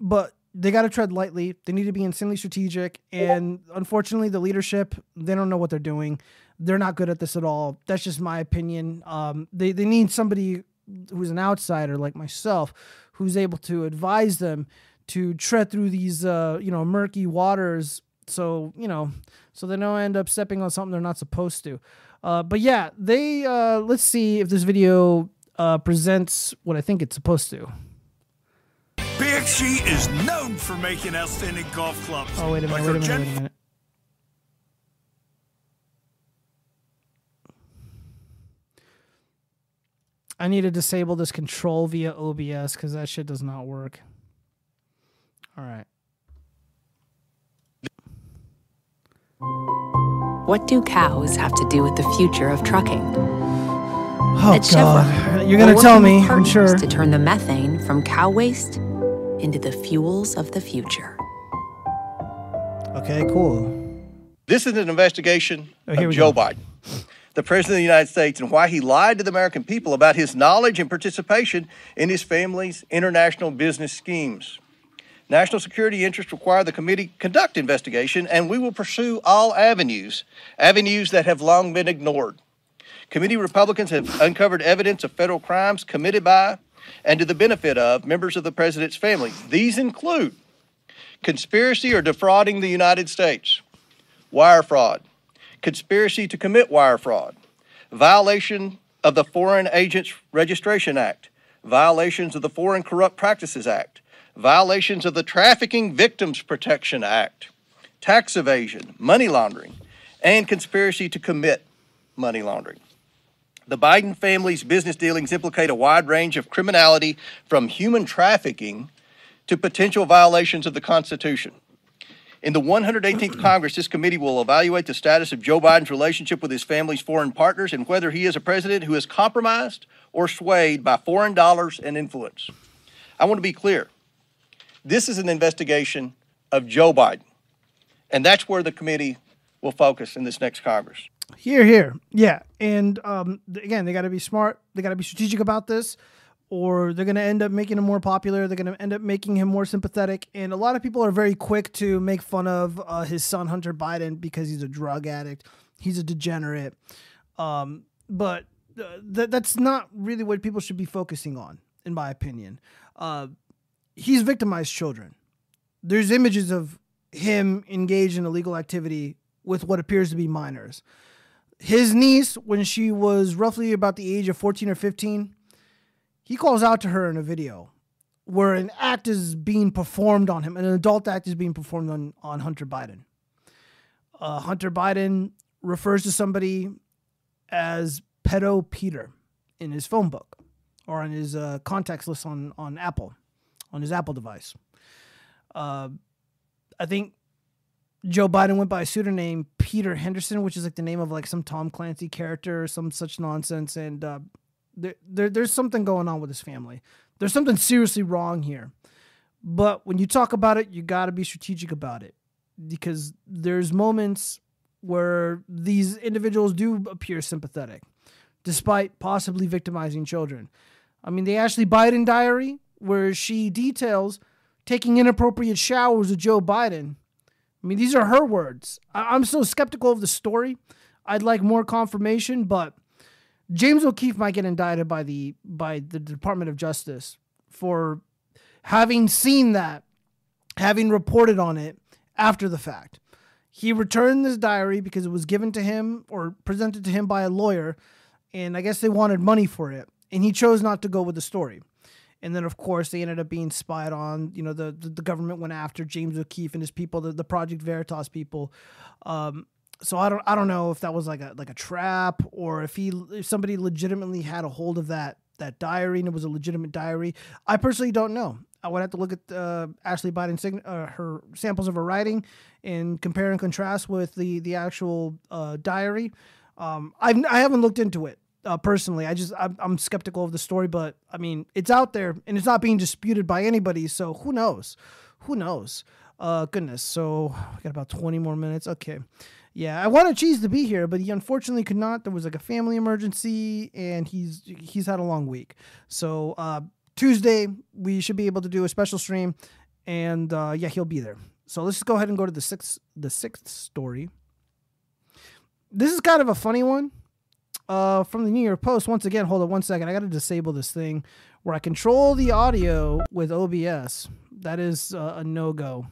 but they got to tread lightly. They need to be insanely strategic. And unfortunately, the leadership, they don't know what they're doing. They're not good at this at all. That's just my opinion. Um, they, they need somebody who's an outsider like myself who's able to advise them to tread through these uh, you know murky waters so you know so they don't end up stepping on something they're not supposed to uh, but yeah they uh, let's see if this video uh, presents what i think it's supposed to PXG is known for making outstanding golf clubs. oh wait a minute like wait a minute Gen- wait a minute I need to disable this control via OBS because that shit does not work. All right. What do cows have to do with the future of trucking? Oh At Chevron, God, you're gonna tell me. I'm partners sure. to turn the methane from cow waste into the fuels of the future. Okay, cool. This is an investigation Oh, here of Joe go. Biden, the President of the United States, and why he lied to the American people about his knowledge and participation in his family's international business schemes. National security interests require the committee conduct investigation, and we will pursue all avenues, avenues that have long been ignored. Committee Republicans have uncovered evidence of federal crimes committed by and to the benefit of members of the president's family. These include conspiracy or defrauding the United States, wire fraud, conspiracy to commit wire fraud, violation of the Foreign Agents Registration Act, violations of the Foreign Corrupt Practices Act, violations of the Trafficking Victims Protection Act, tax evasion, money laundering, and conspiracy to commit money laundering. The Biden family's business dealings implicate a wide range of criminality from human trafficking to potential violations of the Constitution. In the 118th (clears throat) Congress, this committee will evaluate the status of Joe Biden's relationship with his family's foreign partners and whether he is a president who is compromised or swayed by foreign dollars and influence. I want to be clear. This is an investigation of Joe Biden, and that's where the committee will focus in this next Congress. Here, here, yeah, and um, again, they got to be smart. They got to be strategic about this, or they're going to end up making him more popular. They're going to end up making him more sympathetic. And a lot of people are very quick to make fun of uh, his son Hunter Biden because he's a drug addict. He's a degenerate. Um, but uh, th- that's not really what people should be focusing on, in my opinion. Uh, he's victimized children. There's images of him engaged in illegal activity with what appears to be minors his niece, when she was roughly about the age of 14 or 15, he calls out to her in a video where an act is being performed on him, an adult act is being performed on, on Hunter Biden. Uh, Hunter Biden refers to somebody as pedo Peter in his phone book or on his uh, contacts list on, on Apple, on his Apple device. Uh, I think Joe Biden went by a pseudonym Peter Henderson, which is like the name of like some Tom Clancy character or some such nonsense. And uh, there, there, there's something going on with his family. There's something seriously wrong here. But when you talk about it, you got to be strategic about it because there's moments where these individuals do appear sympathetic, despite possibly victimizing children. I mean, the Ashley Biden diary, where she details taking inappropriate showers with Joe Biden I mean, these are her words. I- am so skeptical of the story. I'd like more confirmation, but James O'Keefe might get indicted by the by the Department of Justice for having seen that, having reported on it after the fact. He returned this diary because it was given to him or presented to him by a lawyer, and I guess they wanted money for it, and he chose not to go with the story. And then, of course, they ended up being spied on. You know, the the, the government went after James O'Keefe and his people, the, the Project Veritas people. Um, so I don't I don't know if that was like a like a trap or if he if somebody legitimately had a hold of that that diary and it was a legitimate diary. I personally don't know. I would have to look at uh, Ashley Biden's uh, her samples of her writing and compare and contrast with the the actual uh, diary. Um, I've I haven't looked into it uh, personally. I just I'm, I'm, skeptical of the story, but I mean it's out there and it's not being disputed by anybody. So who knows? Who knows? Uh, goodness. So I got about 20 more minutes. Okay. Yeah, I wanted Cheese to be here, but he unfortunately could not. There was like a family emergency, and he's he's had a long week. So uh, Tuesday we should be able to do a special stream, and uh, yeah, he'll be there. So let's just go ahead and go to the sixth the sixth story. This is kind of a funny one uh, from the New York Post. Once again, hold on one second. I got to disable this thing where I control the audio with OBS. That is uh, a no go.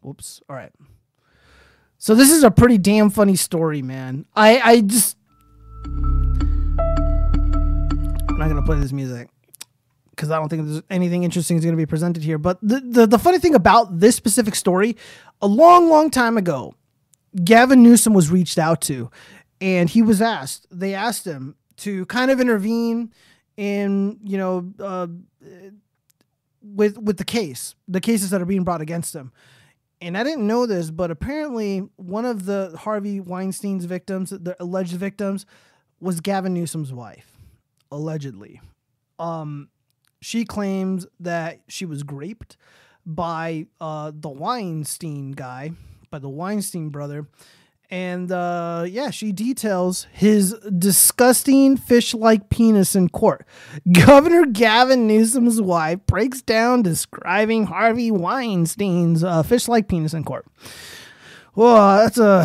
Whoops. All right. So this is a pretty damn funny story, man. I I just I'm not gonna play this music because I don't think there's anything interesting is going to be presented here. But the, the, the funny thing about this specific story, a long, long time ago, Gavin Newsom was reached out to, and he was asked. They asked him to kind of intervene in you know uh, with with the case, the cases that are being brought against him. And I didn't know this, but apparently one of the Harvey Weinstein's victims, the alleged victims, was Gavin Newsom's wife, allegedly. Um, she claims that she was raped by uh, the Weinstein guy, by the Weinstein brother, And uh, yeah, she details his disgusting fish like penis in court. (laughs) Governor Gavin Newsom's wife breaks down describing Harvey Weinstein's uh, fish like penis in court. Whoa, that's a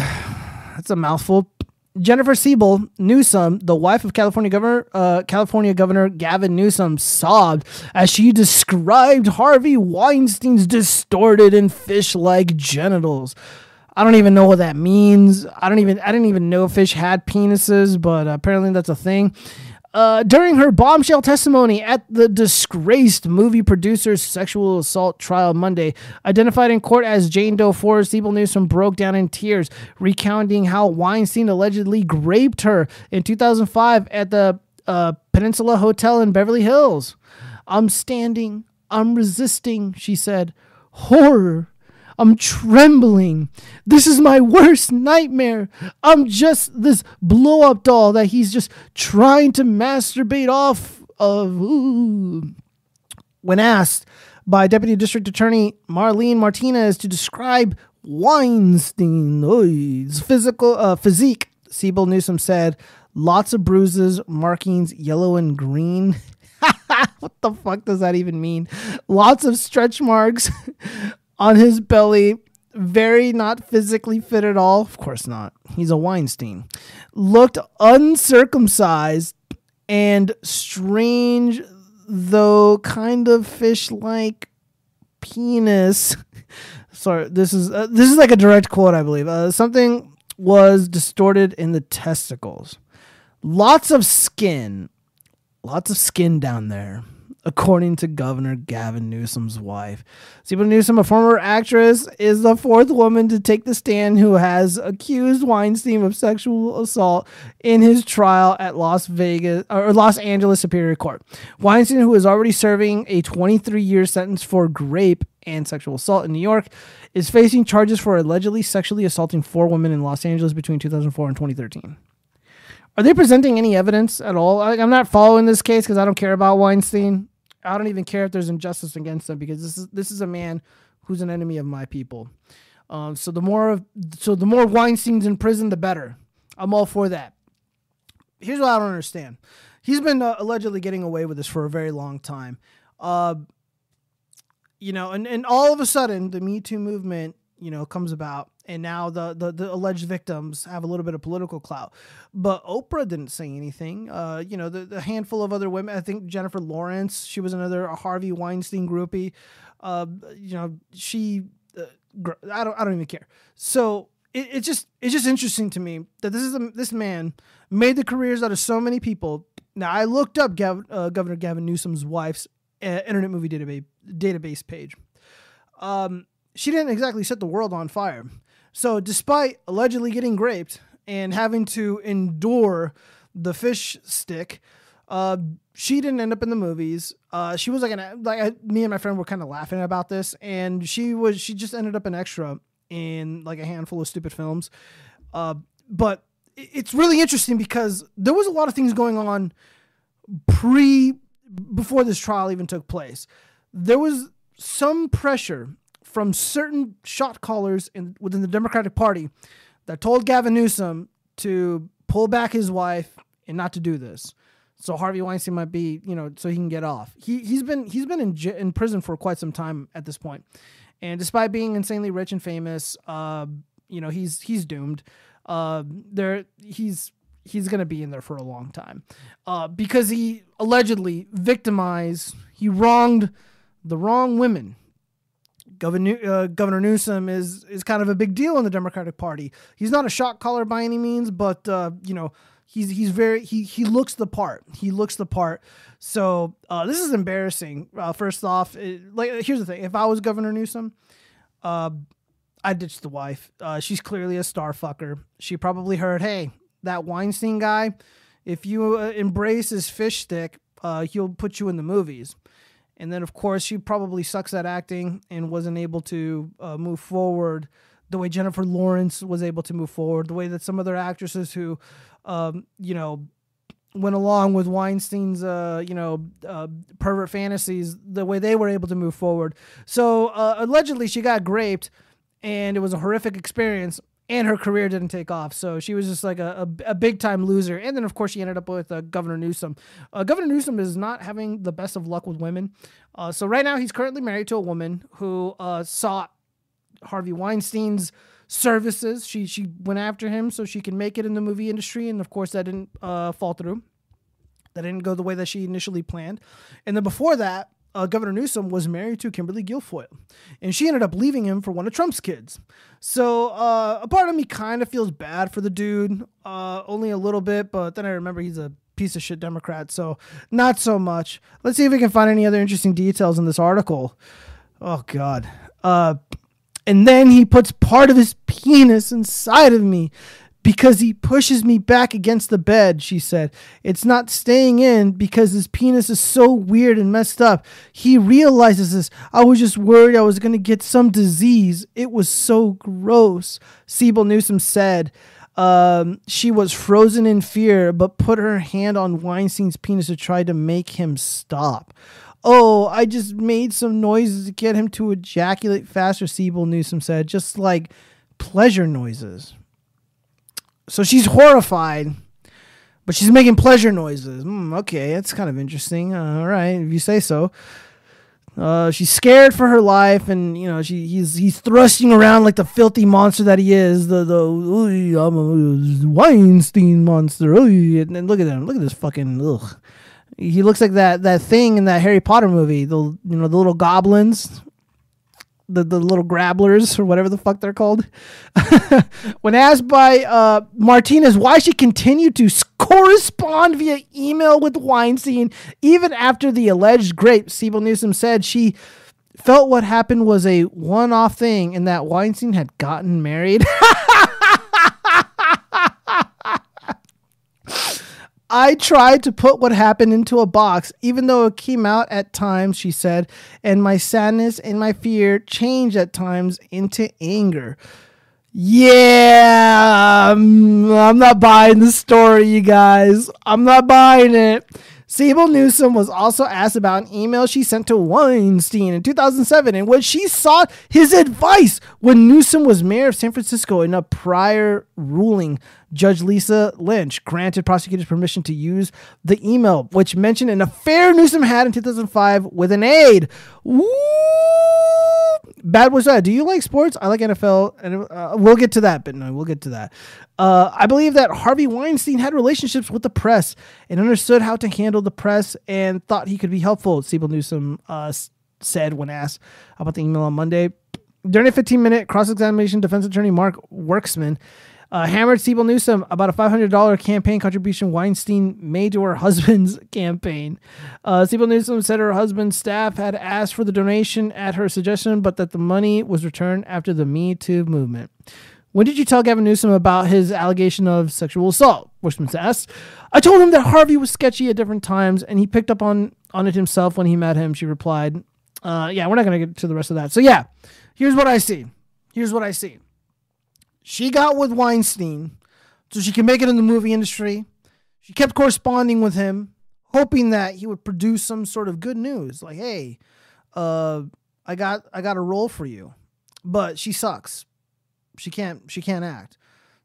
that's a mouthful. Jennifer Siebel Newsom, the wife of California Governor uh, California Governor Gavin Newsom, sobbed as she described Harvey Weinstein's distorted and fish-like genitals. I don't even know what that means. I don't even I didn't even know fish had penises, but apparently that's a thing. Uh, during her bombshell testimony at the disgraced movie producer's sexual assault trial Monday, identified in court as Jane Doe 4, Siebel Newsom broke down in tears, recounting how Weinstein allegedly raped her in 2005 at the uh, Peninsula Hotel in Beverly Hills. I'm standing, I'm resisting, she said. Horror I'm trembling. This is my worst nightmare. I'm just this blow up doll that he's just trying to masturbate off of. Ooh. When asked by Deputy District Attorney Marlene Martinez to describe Weinstein's physical uh, physique, Siebel Newsom said, lots of bruises, markings, yellow and green. (laughs) what the fuck does that even mean? Lots of stretch marks, on his belly, very not physically fit at all. Of course not. He's a Weinstein. Looked uncircumcised and strange, though kind of fish like penis. (laughs) Sorry, this is uh, this is like a direct quote, I believe. Uh, something was distorted in the testicles. Lots of skin, lots of skin down there according to Governor Gavin Newsom's wife. Siebel Newsom, a former actress, is the fourth woman to take the stand who has accused Weinstein of sexual assault in his trial at Las Vegas or Los Angeles Superior Court. Weinstein, who is already serving a 23-year sentence for rape and sexual assault in New York, is facing charges for allegedly sexually assaulting four women in Los Angeles between 2004 and 2013. Are they presenting any evidence at all? I, am not following this case because I don't care about Weinstein. I don't even care if there's injustice against them because this is this is a man who's an enemy of my people. Um, so the more of so the more Weinstein's in prison, the better. I'm all for that. Here's what I don't understand. He's been uh, allegedly getting away with this for a very long time. Uh, you know, and, and all of a sudden the Me Too movement you know comes about and now the, the, the alleged victims have a little bit of political clout. But oprah didn't say anything. Uh, you know the, the handful of other women i think jennifer lawrence she was another harvey weinstein groupie. Uh, you know she uh, I, don't, I don't even care. So it, it's just it's just interesting to me that this is a, this man made the careers out of so many people. Now i looked up Gav, uh, governor gavin newsom's wife's uh, internet movie database database page. Um, she didn't exactly set the world on fire. So, despite allegedly getting raped and having to endure the fish stick, uh, she didn't end up in the movies. Uh, she was like an like I, me and my friend were kind of laughing about this, and she was she just ended up an extra in like a handful of stupid films. Uh, but it's really interesting because there was a lot of things going on pre before this trial even took place. There was some pressure from certain shot callers in, within the Democratic Party that told Gavin Newsom to pull back his wife and not to do this. So Harvey Weinstein might be, you know, so he can get off. He he's been he's been in in prison for quite some time at this point, and despite being insanely rich and famous, uh, you know, he's he's doomed. Uh, there he's he's gonna be in there for a long time, uh, because he allegedly victimized, he wronged the wrong women Governor uh, Governor Newsom is is kind of a big deal in the Democratic Party. He's not a shot caller by any means, but uh, you know he's he's very he he looks the part. He looks the part. So uh, this is embarrassing. Uh, first off, it, like here's the thing: if I was Governor Newsom, uh, I'd ditch the wife. Uh, she's clearly a star fucker. She probably heard, "Hey, that Weinstein guy, if you embrace his fish stick, he'll put you in the movies." And then, of course, she probably sucks at acting and wasn't able to uh, move forward the way Jennifer Lawrence was able to move forward, the way that some other actresses who, um, you know, went along with Weinstein's, uh, you know, uh, pervert fantasies, the way they were able to move forward. So uh, allegedly, she got raped, and it was a horrific experience. And her career didn't take off. So she was just like a, a, a big time loser. And then, of course, she ended up with uh, Governor Newsom. Uh, Governor Newsom is not having the best of luck with women. Uh, so right now, he's currently married to a woman who uh, sought Harvey Weinstein's services. She she went after him so she can make it in the movie industry, and of course, that didn't uh, fall through. That didn't go the way that she initially planned. And then before that, uh, Governor Newsom was married to Kimberly Guilfoyle, and she ended up leaving him for one of Trump's kids. So uh, a part of me kind of feels bad for the dude, uh, only a little bit, but then I remember he's a piece of shit Democrat, so not so much. Let's see if we can find any other interesting details in this article. Oh God. Uh, and then he puts part of his penis inside of me because he pushes me back against the bed, she said. It's not staying in because his penis is so weird and messed up. He realizes this. I was just worried I was going to get some disease. It was so gross, Siebel Newsom said. Um, she was frozen in fear, but put her hand on Weinstein's penis to try to make him stop. Oh, I just made some noises to get him to ejaculate faster, Siebel Newsom said, just like pleasure noises. So she's horrified, but she's making pleasure noises. Mm, okay, that's kind of interesting. Uh, all right, if you say so. Uh, she's scared for her life, and you know she he's he's thrusting around like the filthy monster that he is. The the I'm a Weinstein monster. And, and look at him. Look at this fucking. Ugh. He looks like that that thing in that Harry Potter movie. The you know the little goblins the, the little grabblers or whatever the fuck they're called. (laughs) when asked by uh, Martinez why she continued to correspond via email with Weinstein even after the alleged grape, Siebel Newsom said she felt what happened was a one off thing and that Weinstein had gotten married. (laughs) I tried to put what happened into a box, even though it came out at times, she said, and my sadness and my fear changed at times into anger. Yeah, um, I'm not buying the story, you guys. I'm not buying it. Siebel Newsom was also asked about an email she sent to Weinstein in 2007 in which she sought his advice when Newsom was mayor of San Francisco in a prior ruling. Judge Lisa Lynch granted prosecutors permission to use the email, which mentioned an affair Newsom had in 2005 with an aide. Bad was that. Do you like sports? I like NFL, and uh, we'll get to that. But no, we'll get to that. Uh, I believe that Harvey Weinstein had relationships with the press and understood how to handle the press and thought he could be helpful. Siebel Newsom uh, said when asked about the email on Monday. During a 15 minute cross examination, defense attorney Mark Werksman uh, hammered Siebel Newsom about a $500 campaign contribution Weinstein made to her husband's (laughs) campaign. Uh, Siebel Newsom said her husband's staff had asked for the donation at her suggestion, but that the money was returned after the Me Too movement. When did you tell Gavin Newsom about his allegation of sexual assault? Bushman asked. I told him that Harvey was sketchy at different times, and he picked up on, on it himself when he met him, she replied. Uh, yeah, we're not going to get to the rest of that. So, yeah, here's what I see. Here's what I see. She got with Weinstein so she could make it in the movie industry. She kept corresponding with him, hoping that he would produce some sort of good news, like, "Hey, uh, I got I got a role for you," but she sucks. She can't she can't act.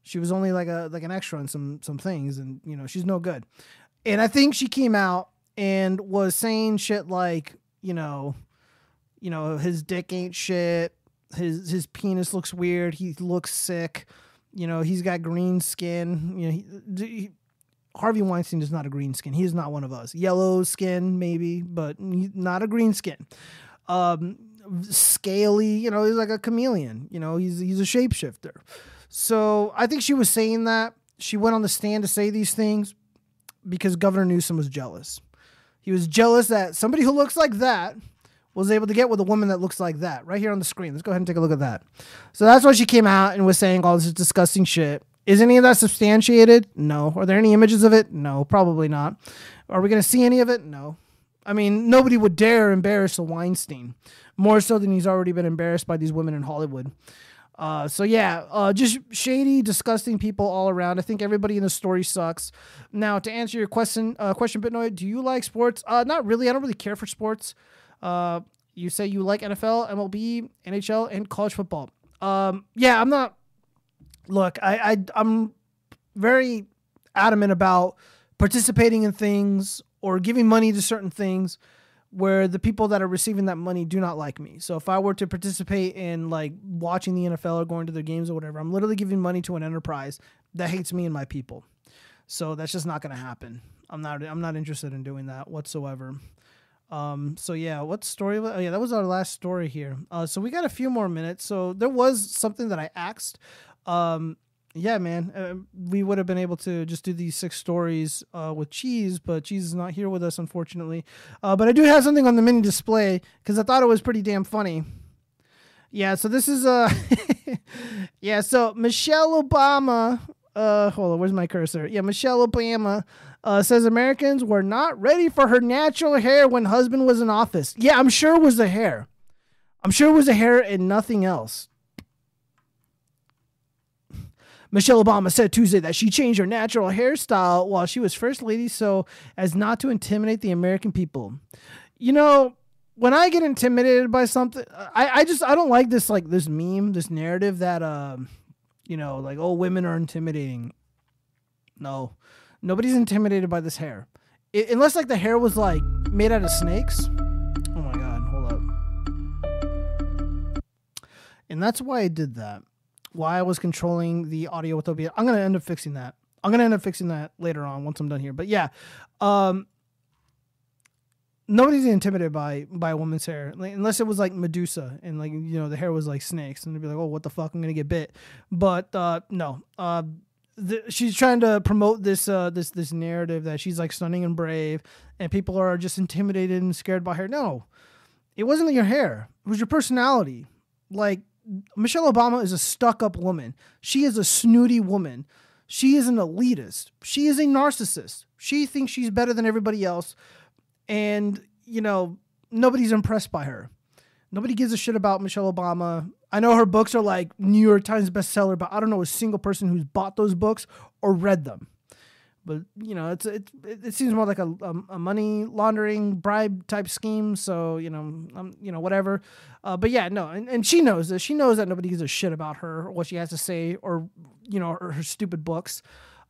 She was only like a like an extra in some some things, and you know she's no good. And I think she came out and was saying shit like, you know, you know, his dick ain't shit his his penis looks weird. He looks sick. You know, he's got green skin. You know, he, he, Harvey Weinstein is not a green skin. He is not one of us. Yellow skin, maybe, but not a green skin. Um, scaly, you know, he's like a chameleon. You know, he's he's a shapeshifter. So I think she was saying that. She went on the stand to say these things because Governor Newsom was jealous. He was jealous that somebody who looks like that was able to get with a woman that looks like that right here on the screen. Let's go ahead and take a look at that. So that's why she came out and was saying all this disgusting shit. Is any of that substantiated? No. Are there any images of it? No, probably not. Are we going to see any of it? No. I mean, nobody would dare embarrass a Weinstein more so than he's already been embarrassed by these women in Hollywood. Uh, so yeah, uh, just shady, disgusting people all around. I think everybody in the story sucks. Now, to answer your question, uh, question, Bitnoid, do you like sports? Uh, not really. I don't really care for sports. Uh, you say you like NFL, MLB, NHL, and college football. Um, yeah, I'm not. look, I, I I'm very adamant about participating in things or giving money to certain things where the people that are receiving that money do not like me. So if I were to participate in like watching the NFL or going to their games or whatever, I'm literally giving money to an enterprise that hates me and my people. So that's just not going to happen. I'm not I'm not interested in doing that whatsoever. Um, so yeah, what story? Oh yeah, that was our last story here. Uh, so we got a few more minutes. So there was something that I asked. Um, yeah, man, uh, we would have been able to just do these six stories uh, with Cheese, but Cheese is not here with us, unfortunately. Uh, but I do have something on the mini display because I thought it was pretty damn funny. Yeah, so this is uh (laughs) yeah, so Michelle Obama. Uh, hold on, where's my cursor? Yeah, Michelle Obama uh, says Americans were not ready for her natural hair when husband was in office. Yeah, I'm sure it was the hair. I'm sure it was the hair and nothing else. (laughs) Michelle Obama said Tuesday that she changed her natural hairstyle while she was first lady so as not to intimidate the American people. You know, when I get intimidated by something, I, I just I don't like this like this meme, this narrative that um, you know, like oh women are intimidating. No, nobody's intimidated by this hair, it, unless like the hair was like made out of snakes. Oh my god, hold up. And that's why I did that why I was controlling the audio with OBS. I'm gonna end up fixing that. I'm gonna end up fixing that later on once I'm done here. But yeah, um, nobody's intimidated by by a woman's hair like, unless it was like Medusa and like you know the hair was like snakes and they'd be like, oh, what the fuck, I'm gonna get bit. But uh, no, uh, the, she's trying to promote this uh, this this narrative that she's like stunning and brave, and people are just intimidated and scared by her. No, it wasn't your hair; it was your personality. Like Michelle Obama is a stuck up woman. She is a snooty woman. She is an elitist. She is a narcissist. She thinks she's better than everybody else. And, you know, nobody's impressed by her. Nobody gives a shit about Michelle Obama. I know her books are like New York Times bestseller, but I don't know a single person who's bought those books or read them but you know, it's it, it seems more like a, a, money laundering bribe type scheme. So you know, um, you know, whatever. Uh, but yeah, no, and, and she knows this. She knows that nobody gives a shit about her or what she has to say or you know her, her stupid books.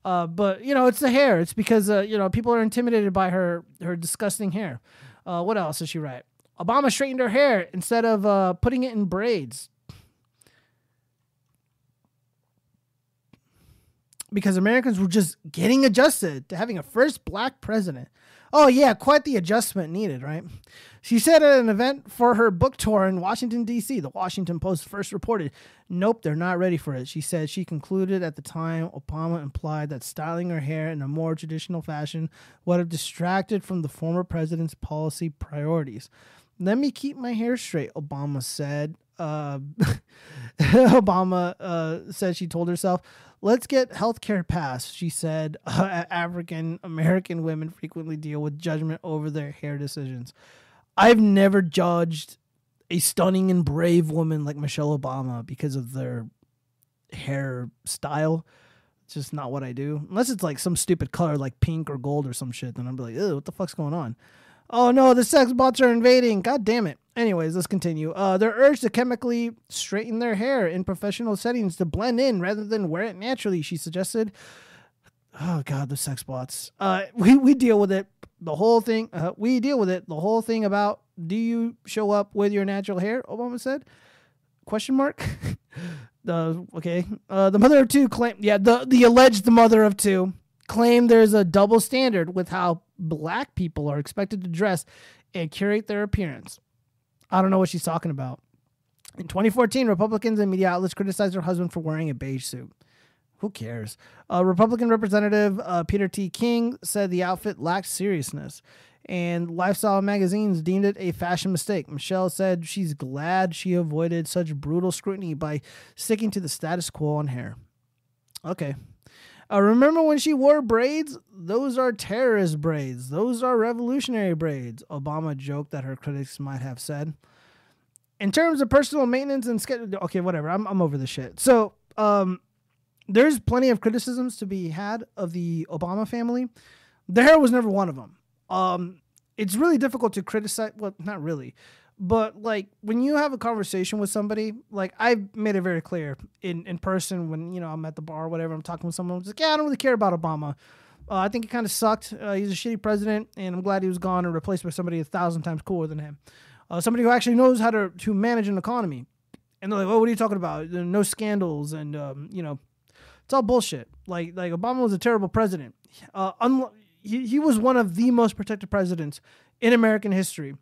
Uh, but you know, it's the hair. It's because uh, you know people are intimidated by her her disgusting hair. Uh, what else does she write? Obama straightened her hair instead of uh, putting it in braids. because Americans were just getting adjusted to having a first black president. Oh, yeah, quite the adjustment needed, right? She said at an event for her book tour in Washington, D.C., the Washington Post first reported, Nope, they're not ready for it. She said she concluded at the time Obama implied that styling her hair in a more traditional fashion would have distracted from the former president's policy priorities. Let me keep my hair straight, Obama said. Uh, (laughs) Obama uh, said she told herself, Let's get healthcare passed, she said. (laughs) Uh, African American women frequently deal with judgment over their hair decisions. I've never judged a stunning and brave woman like Michelle Obama because of their hair style. It's just not what I do. Unless it's like some stupid color like pink or gold or some shit, then I'm like, ew, what the fuck's going on? Oh no, the sex bots are invading. God damn it. Anyways, let's continue. Uh, they're urged to chemically straighten their hair in professional settings to blend in rather than wear it naturally, she suggested. Oh god, the sex bots. Uh, (laughs) we, we deal with it. The whole thing. Uh, we deal with it. The whole thing about do you show up with your natural hair? Obama said. Question mark. (laughs) the okay. Uh, the mother of two claim. Yeah, the the alleged mother of two claim there's a double standard with how black people are expected to dress and curate their appearance. I don't know what she's talking about. In 2014, Republicans and media outlets criticized her husband for wearing a beige suit. Who cares? Uh, Republican Representative uh, Peter T. King said the outfit lacked seriousness, and lifestyle magazines deemed it a fashion mistake. Michelle said she's glad she avoided such brutal scrutiny by sticking to the status quo on hair. Okay, uh, remember when she wore braids? Those are terrorist braids. Those are revolutionary braids. Obama joked that her critics might have said. In terms of personal maintenance and schedule, okay, whatever. I'm I'm over the shit. So, um, there's plenty of criticisms to be had of the Obama family. The hair was never one of them. Um, it's really difficult to criticize. Well, not really. But like when you have a conversation with somebody, like I've made it very clear in, in person when you know I'm at the bar or whatever, I'm talking with someone. I'm like, yeah, I don't really care about Obama. Uh, I think he kind of sucked. Uh, he's a shitty president, and I'm glad he was gone and replaced by somebody a thousand times cooler than him. Uh, somebody who actually knows how to to manage an economy. And they're like, "Oh, what are you talking about? No scandals, and um, you know, it's all bullshit." Like like Obama was a terrible president. Uh, he, he was one of the most protected presidents in American history.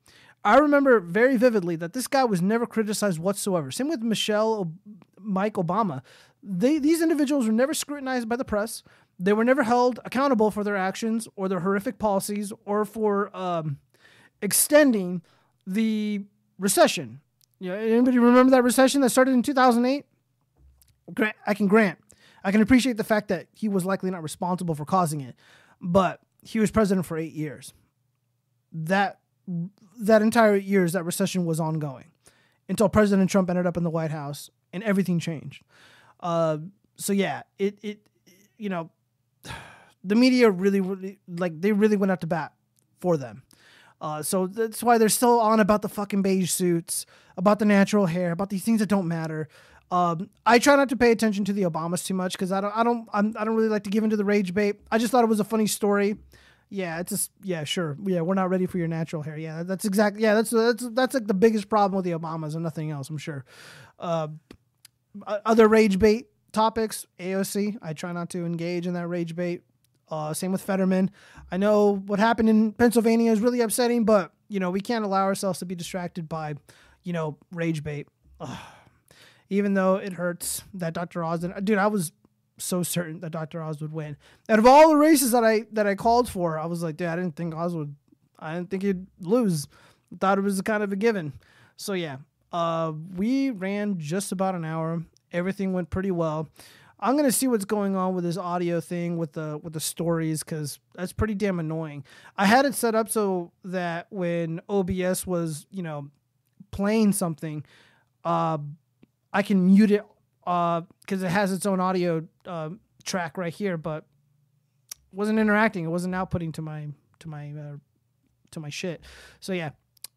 I remember very vividly that this guy was never criticized whatsoever. Same with Michelle, Mike Obama. They these individuals were never scrutinized by the press. They were never held accountable for their actions or their horrific policies or for um, extending the recession. You know, anybody remember that recession that started in 2008? Grant, I can grant. I can appreciate the fact that he was likely not responsible for causing it, but he was president for eight years. That that entire years, that recession was ongoing until President Trump ended up in the White House and everything changed. Uh, so yeah, it it you know (sighs) the media really, really like they really went out to bat for them. Uh, so that's why they're still on about the fucking beige suits, about the natural hair, about these things that don't matter. Um, I try not to pay attention to the Obamas too much because I don't, I don't, I'm, I don't really like to give into the rage bait. I just thought it was a funny story. Yeah, it's just yeah, sure. Yeah, we're not ready for your natural hair. Yeah, that's exactly yeah. That's that's that's like the biggest problem with the Obamas and nothing else. I'm sure. Uh, other rage bait topics, AOC. I try not to engage in that rage bait. Uh, same with Fetterman. I know what happened in Pennsylvania is really upsetting, but you know we can't allow ourselves to be distracted by, you know, rage bait. Ugh. Even though it hurts that Dr. Oz, dude, I was so certain that Dr. Oz would win. Out of all the races that I that I called for, I was like, dude, I didn't think Oz would. I didn't think he'd lose. Thought it was kind of a given. So yeah, uh, we ran just about an hour. Everything went pretty well. I'm gonna see what's going on with this audio thing with the with the stories because that's pretty damn annoying. I had it set up so that when OBS was you know playing something, uh, I can mute it because uh, it has its own audio uh, track right here, but wasn't interacting. It wasn't outputting to my to my uh, to my shit. So yeah,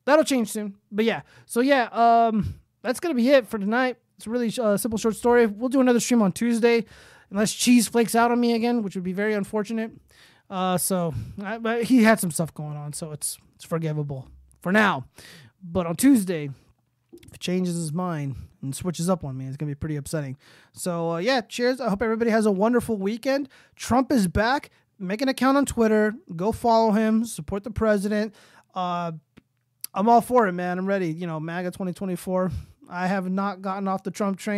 that'll change soon. But yeah, so yeah, um, that's gonna be it for tonight. It's a really uh, simple short story. We'll do another stream on Tuesday, unless Cheese flakes out on me again, which would be very unfortunate. Uh, so I, but he had some stuff going on, so it's it's forgivable for now. But on Tuesday, if he changes his mind and switches up on me, it's gonna be pretty upsetting. So uh, yeah, cheers. I hope everybody has a wonderful weekend. Trump is back. Make an account on Twitter. Go follow him. Support the president. Uh, I'm all for it, man. I'm ready. You know, MAGA 2024. I have not gotten off the Trump train.